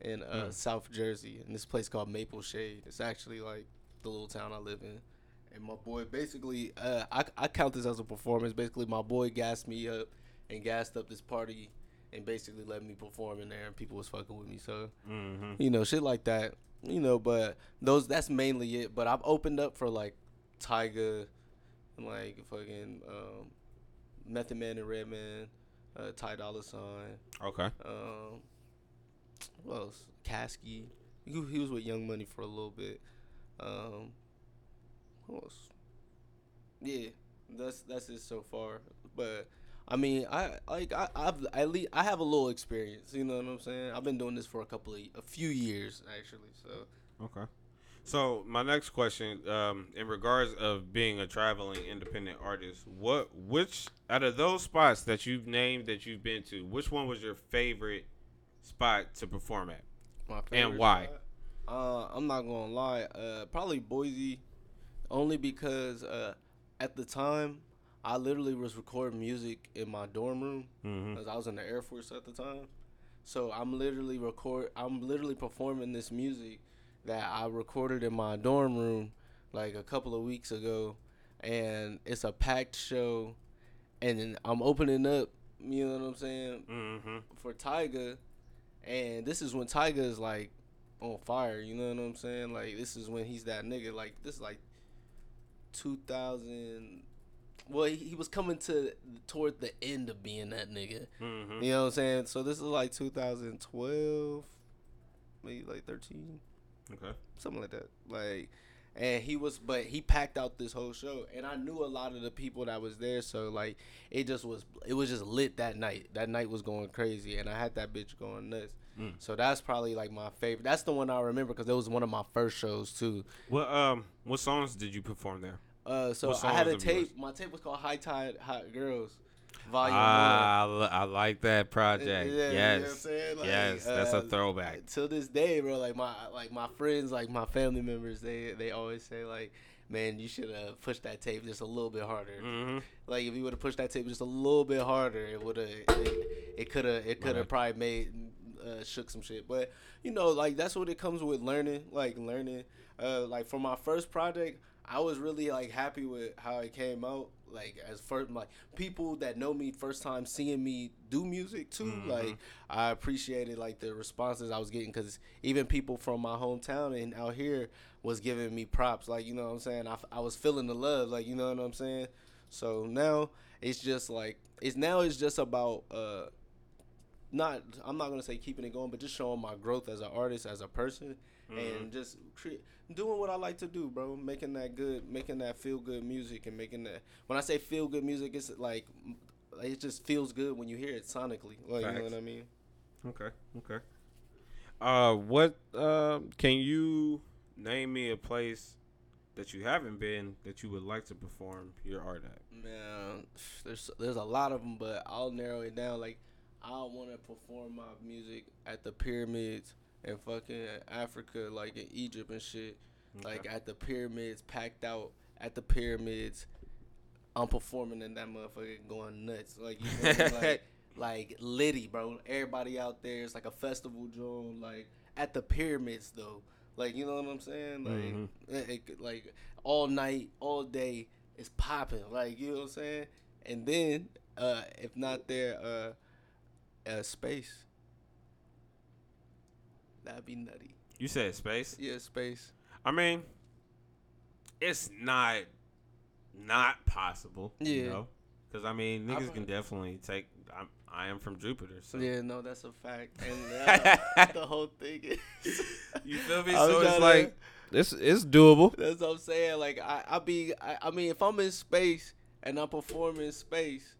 [SPEAKER 2] in uh,
[SPEAKER 1] Mm.
[SPEAKER 2] South Jersey in this place called Maple Shade. It's actually like the little town I live in. And my boy basically, uh, I, I count this as a performance. Basically, my boy gassed me up and gassed up this party and basically let me perform in there, and people was fucking with me. So
[SPEAKER 1] Mm-hmm.
[SPEAKER 2] you know, shit like that. You know, but those that's mainly it. But I've opened up for like Tyga, and like fucking um, Method Man and Redman, uh, Ty Dolla Sign.
[SPEAKER 1] Okay.
[SPEAKER 2] Um, what else? Kasky. He, he was with Young Money for a little bit. Um, who else? Yeah, that's that's it so far. But I mean, I like I, I've at least I have a little experience. You know what I'm saying? I've been doing this for a couple of a few years actually. So
[SPEAKER 1] Okay. So my next question, um, in regards of being a traveling independent artist, what which out of those spots that you've named that you've been to, which one was your favorite spot to perform at?
[SPEAKER 2] my
[SPEAKER 1] And why?
[SPEAKER 2] Uh, I'm not gonna lie. Uh, probably Boise, only because uh, at the time I literally was recording music in my dorm room
[SPEAKER 1] Mm-hmm.
[SPEAKER 2] because I was in the Air Force at the time. So I'm literally record. I'm literally performing this music that I recorded in my dorm room like a couple of weeks ago, and it's a packed show, and then I'm opening up. You know what I'm saying
[SPEAKER 1] Mm-hmm.
[SPEAKER 2] for Tyga, and this is when Tyga is like on fire. You know what I'm saying? Like this is when he's that nigga. Like this is like 2000. Well, he, he was coming to toward the end of being that nigga.
[SPEAKER 1] Mm-hmm.
[SPEAKER 2] You know what I'm saying? So this is like 2012, maybe like 13
[SPEAKER 1] Okay.
[SPEAKER 2] something like that. Like, and he was, but he packed out this whole show, and I knew a lot of the people that was there, so like, it just was, it was just lit that night. That night was going crazy, and I had that bitch going nuts.
[SPEAKER 1] Mm.
[SPEAKER 2] So that's probably like my favorite. That's the one I remember because it was one of my first shows too.
[SPEAKER 1] What um what songs did you perform there?
[SPEAKER 2] Uh, so I had a
[SPEAKER 1] songs of yours?
[SPEAKER 2] tape. My tape was called High Tide Hot Girls, Volume
[SPEAKER 1] Ah, I, I like that project.
[SPEAKER 2] Yeah, you know what I'm
[SPEAKER 1] yes.
[SPEAKER 2] saying? Like,
[SPEAKER 1] yes, that's a
[SPEAKER 2] uh,
[SPEAKER 1] throwback.
[SPEAKER 2] till this day, bro, like my like my friends, like my family members, they they always say like, man, you should have pushed that tape just a little bit harder.
[SPEAKER 1] Mm-hmm.
[SPEAKER 2] Like if you would have pushed that tape just a little bit harder, it would have it could have it could have
[SPEAKER 1] Right.
[SPEAKER 2] probably made uh, shook some shit. But you know, like that's what it comes with learning, like learning. Uh, like for my first project, I was really like happy with how it came out. Like as first, like people that know me first time seeing me do music too.
[SPEAKER 1] Mhm.
[SPEAKER 2] Like I appreciated like the responses I was getting because even people from my hometown and out here was giving me props. Like you know what I'm saying. I, I was feeling the love. Like you know what I'm saying. So now it's just like it's now it's just about uh not I'm not gonna say keeping it going, but just showing my growth as an artist, as a person,
[SPEAKER 1] Mm-hmm.
[SPEAKER 2] and just doing what I like to do, bro. Making that good, making that feel good music, and making that. When I say feel good music, it's like it just feels good when you hear it sonically. Like you know what I mean?
[SPEAKER 1] Okay. Okay. Uh, what uh, can you name me a place that you haven't been that you would like to perform your art at?
[SPEAKER 2] Man, there's there's a lot of them, but I'll narrow it down. Like I want to perform my music at the pyramids in fucking Africa, like in Egypt and shit. Like at the pyramids, packed out at the pyramids. I'm performing in that motherfucker going nuts. Like you me? like like litty, bro. Everybody out there, it's like a festival drone. Like at the pyramids though. Like you know what I'm saying? Like
[SPEAKER 1] Mhm.
[SPEAKER 2] it- it like all night, all day, it's popping. Like you know what I'm saying? And then uh if not there, uh, uh space. That'd be nutty.
[SPEAKER 1] You said space.
[SPEAKER 2] Yeah, space.
[SPEAKER 1] I mean, it's not not possible.
[SPEAKER 2] Yeah.
[SPEAKER 1] You know? Cause I mean,
[SPEAKER 2] I
[SPEAKER 1] niggas
[SPEAKER 2] pro-
[SPEAKER 1] can definitely take. I'm, I am from Jupiter, so
[SPEAKER 2] Yeah, no, that's a fact. And uh, the whole thing is,
[SPEAKER 1] you feel me? So it's
[SPEAKER 2] trying to-
[SPEAKER 1] like it's it's doable.
[SPEAKER 2] that's what I'm saying. Like I, I be, I, I mean, if I'm in space and I'm performing in space,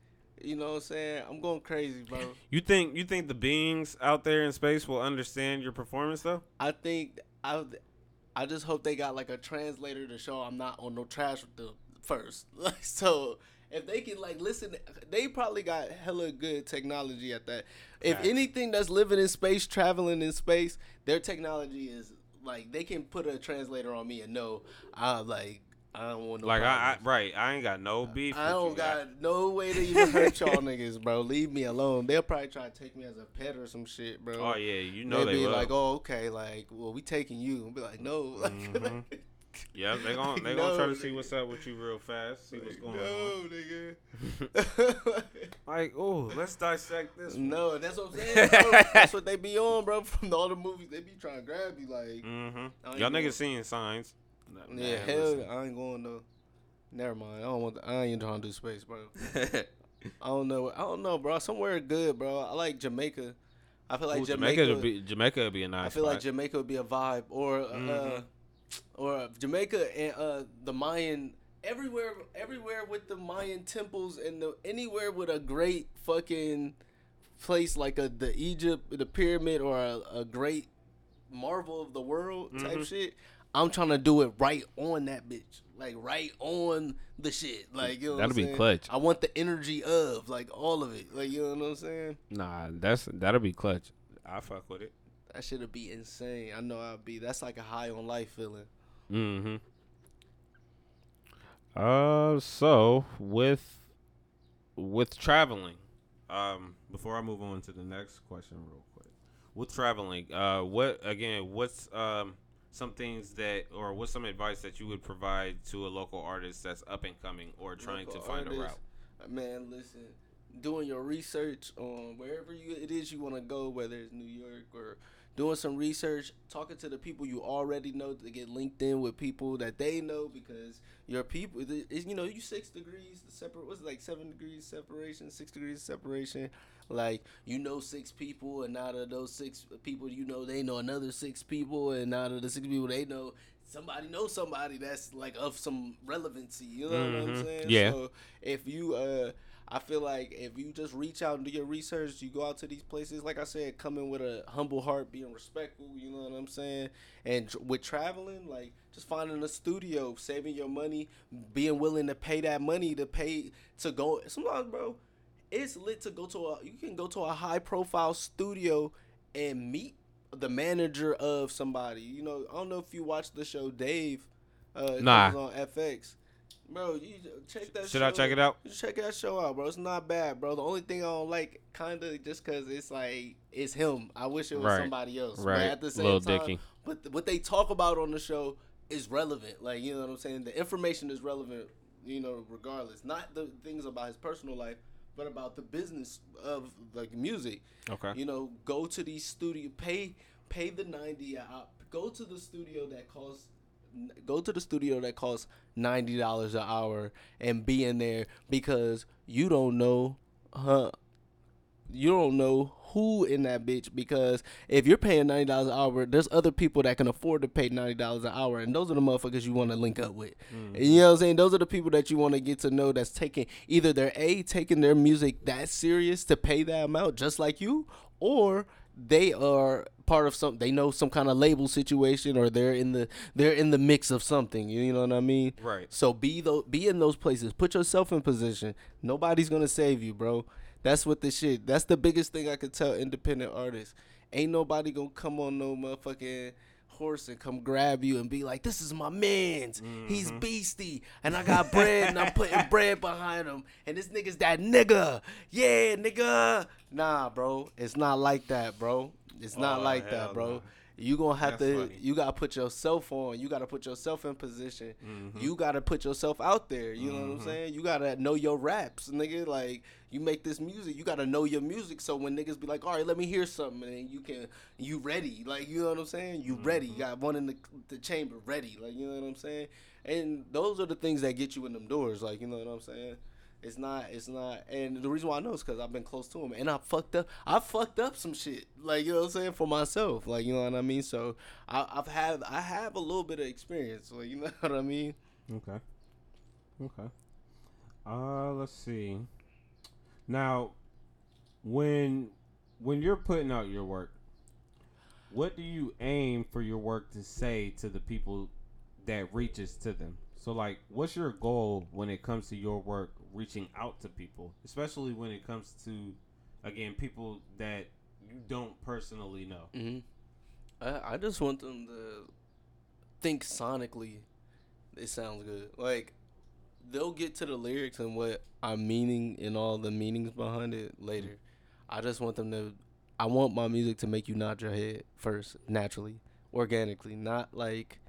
[SPEAKER 2] you know what I'm saying? I'm going crazy, bro.
[SPEAKER 1] You think you think the beings out there in space will understand your performance though?
[SPEAKER 2] I think I, I just hope they got like a translator to show I'm not on no trash with them first. Like so. If they can like listen, they probably got hella good technology at that. If anything that's living in space, traveling in space, their technology is like they can put a translator on me and know I like I don't want no
[SPEAKER 1] like I, I right, I ain't got no beef.
[SPEAKER 2] I don't got no way to even hurt y'all niggas, bro. Leave me alone. They'll probably try to take me as a pet or some shit, bro.
[SPEAKER 1] Oh yeah, you know
[SPEAKER 2] they
[SPEAKER 1] they
[SPEAKER 2] be
[SPEAKER 1] will.
[SPEAKER 2] like, oh okay, like well we taking you. I'll be like, no, like,
[SPEAKER 1] Mhm. yeah, they gon' they
[SPEAKER 2] No,
[SPEAKER 1] gonna try to see what's up with you real fast. See what's going on.
[SPEAKER 2] no, nigga.
[SPEAKER 1] Like, oh, let's dissect this. one.
[SPEAKER 2] no, that's what I'm saying. That's what they be on, bro. From all the movies, they be trying to grab you, like.
[SPEAKER 1] Mm-hmm. Y'all niggas seeing signs. Nah,
[SPEAKER 2] Yeah,
[SPEAKER 1] man,
[SPEAKER 2] hell,
[SPEAKER 1] listen.
[SPEAKER 2] I ain't going though. Never mind. I don't want. The, I ain't trying to do space, bro. I don't know. I don't know, bro. Somewhere good, bro. I like Jamaica. I feel like
[SPEAKER 1] Ooh,
[SPEAKER 2] Jamaica.
[SPEAKER 1] Jamaica would be Jamaica would be a nice.
[SPEAKER 2] I feel like. Jamaica would be a vibe, or uh,
[SPEAKER 1] Mhm.
[SPEAKER 2] or Jamaica and uh, the Mayan. Everywhere, everywhere with the Mayan temples and the anywhere with a great fucking place like a the Egypt, the pyramid, or a, a great marvel of the world type
[SPEAKER 1] Mhm.
[SPEAKER 2] shit. I'm trying to do it right on that bitch, like right on the shit. Like you know, what
[SPEAKER 1] That'll be
[SPEAKER 2] saying?
[SPEAKER 1] clutch.
[SPEAKER 2] I want the energy of like all of it. Like you know what I'm saying?
[SPEAKER 1] Nah, that's that'll be clutch. I fuck with it.
[SPEAKER 2] That shit'll be insane. I know I'll be. That's like a high on life feeling.
[SPEAKER 1] Mm-hmm. Uh, so with with traveling, um, before I move on to the next question, real quick, with traveling, uh, what again? What's um some things that, or what's some advice that you would provide to a local artist that's up and coming or trying to
[SPEAKER 2] Local
[SPEAKER 1] find a route?
[SPEAKER 2] uh, Man, listen. doing your research on wherever you, it is you want to go, whether it's New York or doing some research, talking to the people you already know to get linked in with people that they know because your people, is you know, you six degrees separate. What's it like seven degrees separation, six degrees separation. Like you know six people, and out of those six people, you know they know another six people, and out of the six people they know somebody knows somebody that's like of some relevancy. You know mm-hmm. what I'm mm-hmm. saying?
[SPEAKER 1] Yeah.
[SPEAKER 2] So if you uh I feel like if you just reach out and do your research, you go out to these places. Like I said, coming with a humble heart, being respectful. You know what I'm saying? And tr- with traveling, like just finding a studio, saving your money, being willing to pay that money to pay to go. Sometimes, bro, it's lit to go to a. You can go to a high profile studio and meet the manager of somebody. You know, I don't know if you watch the show Dave. Uh, nah. on FX Bro, you check that.
[SPEAKER 1] Should show. I check it out?
[SPEAKER 2] Check that show out, bro. It's not bad, bro. The only thing I don't like, kind of, just cause it's like it's him. I wish it was right. somebody else.
[SPEAKER 1] Right. But
[SPEAKER 2] at the
[SPEAKER 1] same Little time, Dicky.
[SPEAKER 2] but what they talk about on the show is relevant. Like you know what I'm saying. The information is relevant. You know, regardless. Not the things about his personal life, but about the business of like music.
[SPEAKER 1] Okay.
[SPEAKER 2] You know, go to these studio, pay pay the ninety out. Go to the studio that costs go to the studio that costs ninety dollars an hour and be in there because you don't know, huh? You don't know who in that bitch because if you're paying ninety dollars an hour, there's other people that can afford to pay ninety dollars an hour, and those are the motherfuckers you want to link up with. Mm-hmm. You know what I'm saying? Those are the people that you want to get to know. That's taking either they're a taking their music that serious to pay that amount, just like you, or they are part of some they know some kind of label situation or they're in the they're in the mix of something you know what i mean
[SPEAKER 1] right
[SPEAKER 2] so be the be in those places put yourself in position nobody's gonna save you bro that's what the shit that's the biggest thing i could tell independent artists ain't nobody gonna come on no motherfucking horse and come grab you and be like, "This is my man's. Mm-hmm. He's beastie, and I got bread, and I'm putting bread behind him, and this nigga's that nigga. Yeah, nigga. Nah, bro, it's not like that, bro. It's not oh, like that, bro. No. You gonna have That's to. Funny. You gotta put yourself on. You gotta put yourself in position. Mm-hmm. You gotta put yourself out there. You mm-hmm. know what I'm mm-hmm. saying? You gotta know your raps, nigga. Like you make this music, you gotta know your music. So when niggas be like, "All right, let me hear something," and you can, you ready. Like you know what I'm saying? You mm-hmm. ready. You got one in the the chamber ready. Like you know what I'm saying? And those are the things that get you in them doors. Like you know what I'm saying? It's not. It's not. And the reason why I know is because I've been close to him, and I fucked up. I fucked up some shit. Like you know what I'm saying for myself. Like you know what I mean. So I, I've had. I have a little bit of experience. Like you know what I mean.
[SPEAKER 1] Okay. Okay. Uh, let's see. Now, when when you're putting out your work, what do you aim for your work to say to the people that reaches to them? So, like, what's your goal when it comes to your work reaching out to people, especially when it comes to, again, people that you don't personally know?
[SPEAKER 2] Mm-hmm. I, I just want them to think sonically. It sounds good. Like, they'll get to the lyrics and what I'm meaning and all the meanings behind it later. I just want them to. I want my music to make you nod your head first, naturally, organically, not like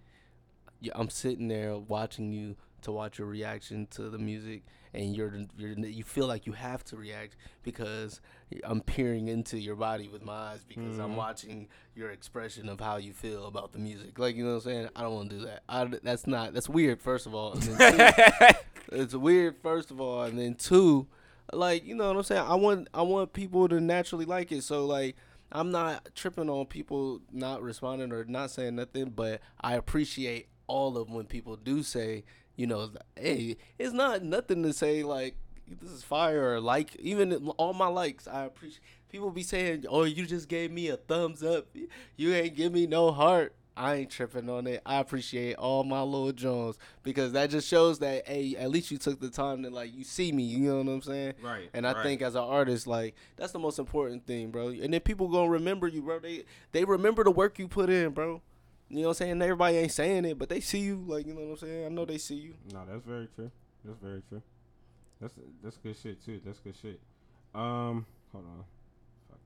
[SPEAKER 2] I'm sitting there watching you to watch your reaction to the music, and you're, you're you feel like you have to react because I'm peering into your body with my eyes because mm-hmm. I'm watching your expression of how you feel about the music. Like you know what I'm saying? I don't want to do that. I, that's not that's weird. First of all, two, it's weird. First of all, and then two, like you know what I'm saying? I want I want people to naturally like it. So like. I'm not tripping on people not responding or not saying nothing, but I appreciate all of when people do say, you know, hey, it's not nothing to say like this is fire or like even all my likes. I appreciate people be saying, "Oh, you just gave me a thumbs up. You ain't give me no heart." I ain't tripping on it. I appreciate all my little Jones because that just shows that hey, at least you took the time to like you see me. You know what I'm saying?
[SPEAKER 1] Right.
[SPEAKER 2] And I
[SPEAKER 1] right.
[SPEAKER 2] think as an artist, like that's the most important thing, bro. And then people gonna remember you, bro. They they remember the work you put in, bro. You know what I'm saying? Everybody ain't saying it, but they see you. Like you know what I'm saying? I know they see you.
[SPEAKER 1] No, that's very true. That's very true. That's that's good shit too. That's good shit. Um, hold on. Fuck.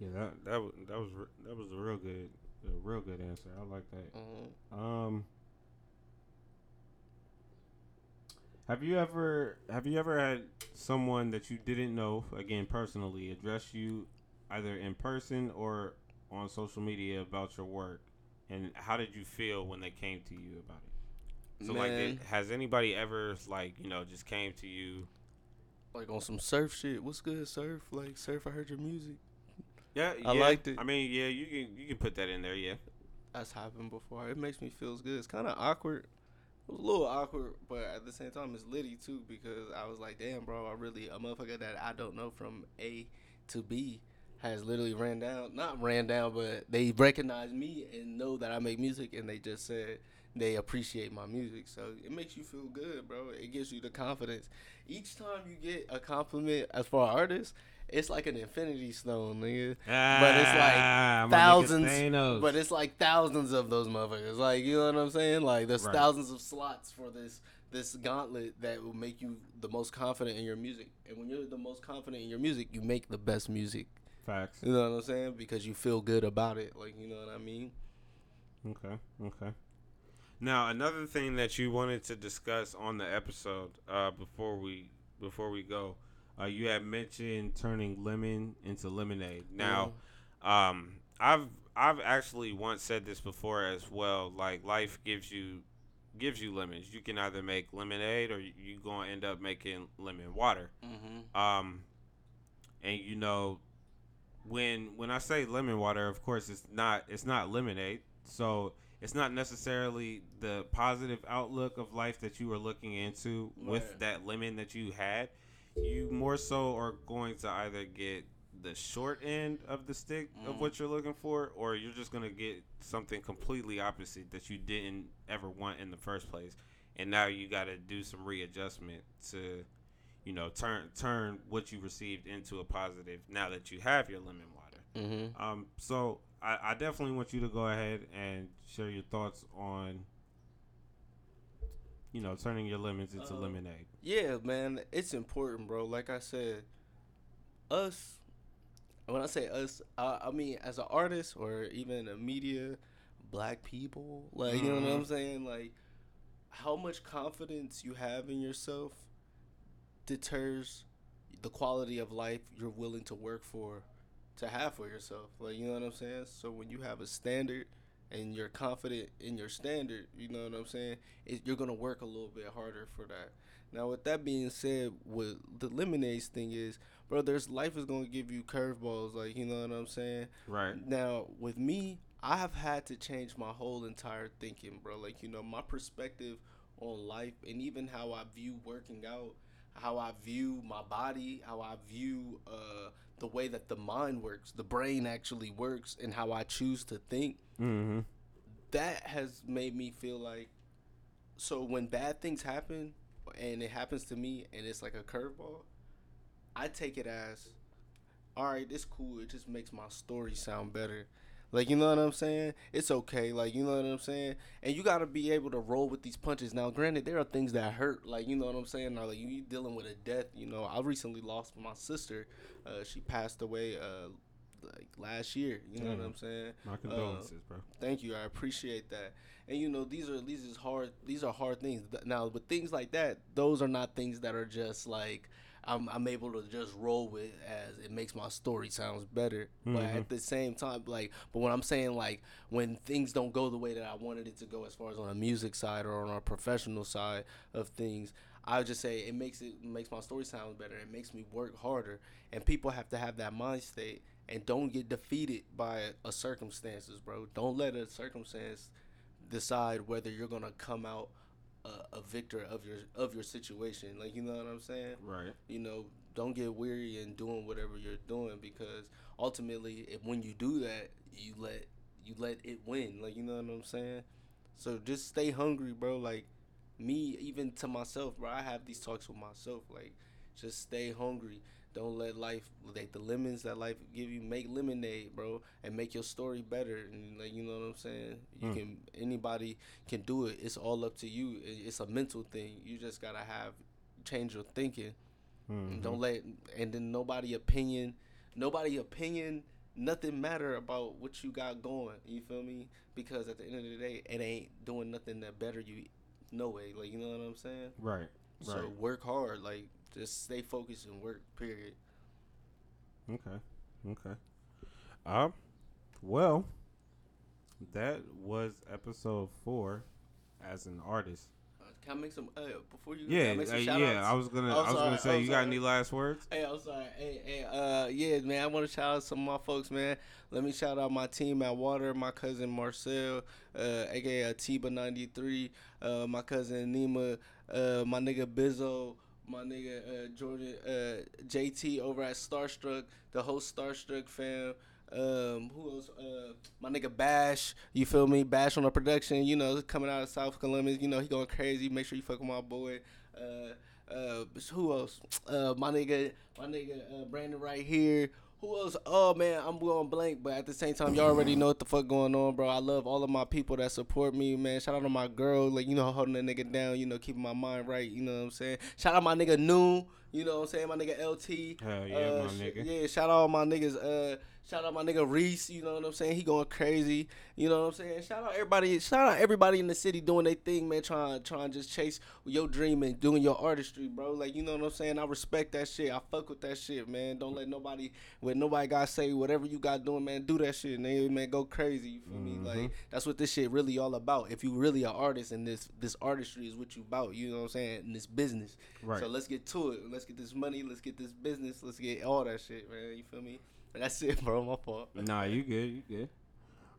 [SPEAKER 1] Yeah, that that was that was that was a real good, a real good answer. I like that. Mm-hmm. Um. Have you ever have you ever had someone that you didn't know again personally address you either in person or on social media about your work, and how did you feel when they came to you about it? So like,
[SPEAKER 2] Man.
[SPEAKER 1] did, has anybody ever like you know just came to you?
[SPEAKER 2] Like on some surf shit. What's good, surf? Like surf. I heard your music.
[SPEAKER 1] Yeah,
[SPEAKER 2] I
[SPEAKER 1] yeah.
[SPEAKER 2] liked it.
[SPEAKER 1] I mean, yeah, you can you can put that in there. Yeah,
[SPEAKER 2] That's happened before. It makes me feel good. It's kind of awkward. It was a little awkward, but at the same time, it's litty too because I was like, damn, bro, I really a motherfucker that I don't know from A to B has literally ran down, not ran down, but they recognize me and know that I make music, and they just said they appreciate my music. So it makes you feel good, bro. It gives you the confidence. Each time you get a compliment as for an artist, it's like an infinity stone, nigga. Ah, But it's like
[SPEAKER 1] Ah, nigga
[SPEAKER 2] thousands, but it's like thousands of those motherfuckers. Like you know what I'm saying? Like there's
[SPEAKER 1] Right.
[SPEAKER 2] thousands of slots for this this gauntlet that will make you the most confident in your music. And when you're the most confident in your music, you make the best music.
[SPEAKER 1] Facts.
[SPEAKER 2] You know what I'm saying? Because you feel good about it. Like you know what I mean?
[SPEAKER 1] Okay, okay. Now, another thing that you wanted to discuss on the episode uh, before we before we go, uh, you had mentioned turning lemon into lemonade. Now, um, I've I've actually once said this before as well. Like life gives you gives you lemons. You can either make lemonade or you, you gonna end up making lemon water.
[SPEAKER 2] Mm-hmm.
[SPEAKER 1] Um, and you know, when when I say lemon water, of course it's not it's not lemonade. So it's not necessarily the positive outlook of life that you were looking into with that lemon that you had. You more so are going to either get the short end of the stick of
[SPEAKER 2] Mm.
[SPEAKER 1] what you're looking for, or you're just gonna get something completely opposite that you didn't ever want in the first place. And now you got to do some readjustment to you know turn turn what you received into a positive now that you have your lemon water
[SPEAKER 2] Mm-hmm.
[SPEAKER 1] um so i, I definitely want you to go ahead and share your thoughts on you know turning your lemons into
[SPEAKER 2] Uh,
[SPEAKER 1] lemonade
[SPEAKER 2] Yeah, man, it's important, bro. Like I said, us. When I say us, I, I mean as an artist or even a media, black people. Like you know what I'm
[SPEAKER 1] Mhm.
[SPEAKER 2] saying. Like how much confidence you have in yourself deters the quality of life you're willing to work for, to have for yourself. Like you know what I'm saying. So when you have a standard and you're confident in your standard, you know what I'm saying. It, you're gonna work a little bit harder for that. Now, with that being said, what the lemonades thing is, bro, there's life is gonna give you curveballs, like you know what I'm saying.
[SPEAKER 1] right
[SPEAKER 2] Now, with me, I have had to change my whole entire thinking, bro. Like you know, my perspective on life and even how I view working out, how I view my body, how I view uh, the way that the mind works, the brain actually works, and how I choose to think.
[SPEAKER 1] Mm-hmm.
[SPEAKER 2] That has made me feel like so when bad things happen and it happens to me and it's like a curveball i take it as all right it's cool. It just makes my story sound better like you know what i'm saying it's okay like you know what i'm saying and you got to be able to roll with these punches now granted there are things that hurt like you know what i'm saying now like you dealing with a death you know i recently lost my sister uh, she passed away uh, like last year you know what i'm saying
[SPEAKER 1] my condolences bro
[SPEAKER 2] Thank you. I appreciate that. And you know, these are these is hard. These are hard things. Now, with things like that, those are not things that are just like I'm I'm able to just roll with as it makes my story sounds better. But
[SPEAKER 1] Mhm.
[SPEAKER 2] at the same time, like, but when I'm saying like when things don't go the way that I wanted it to go, as far as on a music side or on a professional side of things. I would just say it makes it makes my story sound better. It makes me work harder, and people have to have that mind state and don't get defeated by a circumstances, bro. Don't let a circumstance decide whether you're gonna come out a, a victor of your of your situation. Like you know what I'm saying?
[SPEAKER 1] right
[SPEAKER 2] You know, don't get weary in doing whatever you're doing because ultimately, if when you do that, you let you let it win. Like you know what I'm saying? So just stay hungry, bro. Like me, even to myself, bro. I have these talks with myself. Like just stay hungry. Don't let life like the lemons that life give you make lemonade, bro, and make your story better. And like you know what I'm saying? You
[SPEAKER 1] Mm.
[SPEAKER 2] can anybody can do it. It's all up to you. It's a mental thing. You just gotta have change your thinking.
[SPEAKER 1] Mhm.
[SPEAKER 2] And Don't let and then nobody opinion, nobody opinion, nothing matter about what you got going. You feel me? Because at the end of the day, it ain't doing nothing that better you. No way. Like you know what I'm saying?
[SPEAKER 1] right
[SPEAKER 2] So
[SPEAKER 1] Right.
[SPEAKER 2] work hard, like just stay focused and work. Period.
[SPEAKER 1] Okay. Okay. Um. Well, that was episode four, as an artist.
[SPEAKER 2] Uh, can I make some? Uh, before you,
[SPEAKER 1] Yeah.
[SPEAKER 2] can I
[SPEAKER 1] uh, yeah. I was gonna.
[SPEAKER 2] Oh,
[SPEAKER 1] I was gonna
[SPEAKER 2] sorry,
[SPEAKER 1] say.
[SPEAKER 2] oh,
[SPEAKER 1] you got any last words?
[SPEAKER 2] Hey, I'm sorry. Hey, hey, uh, yeah, man. I want to shout out some of my folks, man. Let me shout out my team at Water, my cousin Marcel, uh, aka Atiba ninety three, uh, my cousin Nima, uh, my nigga Bizzo, my nigga uh, Jordan, uh, JT over at Starstruck, the whole Starstruck fam. Um, who else? Uh, my nigga Bash. You feel me? Bash on the production. You know, coming out of South Columbus. You know, he going crazy. Make sure you fuck with my boy. Uh, uh, who else? Uh, my nigga, my nigga uh, Brandon right here. Who else? Oh man, I'm going blank, but at the same time, y'all already know what the fuck going on, bro. I love all of my people that support me, man. Shout out to my girl, like you know, holding that nigga down, you know, keeping my mind right. You know what I'm saying? Shout out my nigga Noon. You know what I'm saying? My nigga LT.
[SPEAKER 1] Hell yeah,
[SPEAKER 2] Uh,
[SPEAKER 1] my nigga.
[SPEAKER 2] Yeah, shout out my niggas. Uh, shout out my nigga Reese. You know what I'm saying? He going crazy. You know what I'm saying? Shout out everybody. Shout out everybody in the city doing their thing, man. Trying, trying to just chase your dream and doing your artistry, bro. Like you know what I'm saying? I respect that shit. I fuck with that shit, man. Don't let nobody, what nobody got say, whatever you got doing, man. Do that shit, man. Man, go crazy. You feel me?
[SPEAKER 1] Mhm.
[SPEAKER 2] Like that's what this shit really all about. If you really an artist and this this artistry is what you about, you know what I'm saying? And this business.
[SPEAKER 1] Right.
[SPEAKER 2] So let's get to it. Let's get this money. Let's get this business. Let's get all that shit, man. You feel me? But that's it, bro. My fault.
[SPEAKER 1] Nah, you good. You good.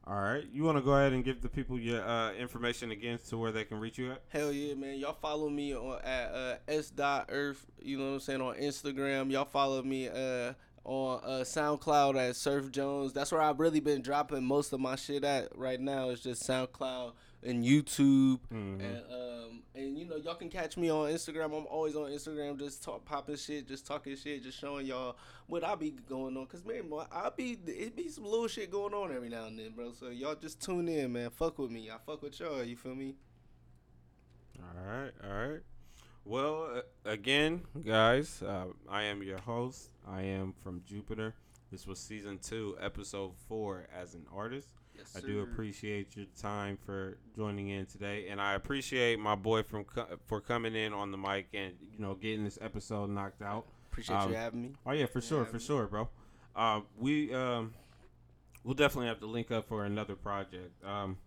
[SPEAKER 1] All right. You want to go ahead and give the people your uh, information again to where they can reach you at?
[SPEAKER 2] Hell yeah, man. Y'all follow me on at uh, s dot earth. You know what I'm saying on Instagram. Y'all follow me uh on uh, SoundCloud at Surf Jones. That's where I've really been dropping most of my shit at right now. It's just SoundCloud and YouTube.
[SPEAKER 1] Mhm.
[SPEAKER 2] And um and you know y'all can catch me on Instagram. I'm always on Instagram, just talk popping shit, just talking shit, just showing y'all what I be going on. Cause man, I be it be some little shit going on every now and then, bro. So y'all just tune in, man. Fuck with me. I fuck with y'all. You feel me?
[SPEAKER 1] All right, all right. Well, uh, again, guys, uh, I am your host. I am from Jupiter. This was season two, episode four, as an artist.
[SPEAKER 2] Yes,
[SPEAKER 1] I do appreciate your time for joining in today, and I appreciate my boy from co- for coming in on the mic and you know getting this episode knocked out.
[SPEAKER 2] Appreciate
[SPEAKER 1] um,
[SPEAKER 2] you having me.
[SPEAKER 1] Oh yeah, for sure, for
[SPEAKER 2] man.
[SPEAKER 1] sure, bro. Uh, we um, we'll definitely have to link up for another project. Um,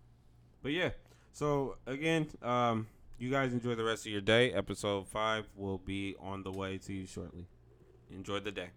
[SPEAKER 1] but yeah, so again, um, you guys enjoy the rest of your day. Episode five will be on the way to you shortly. Enjoy the day.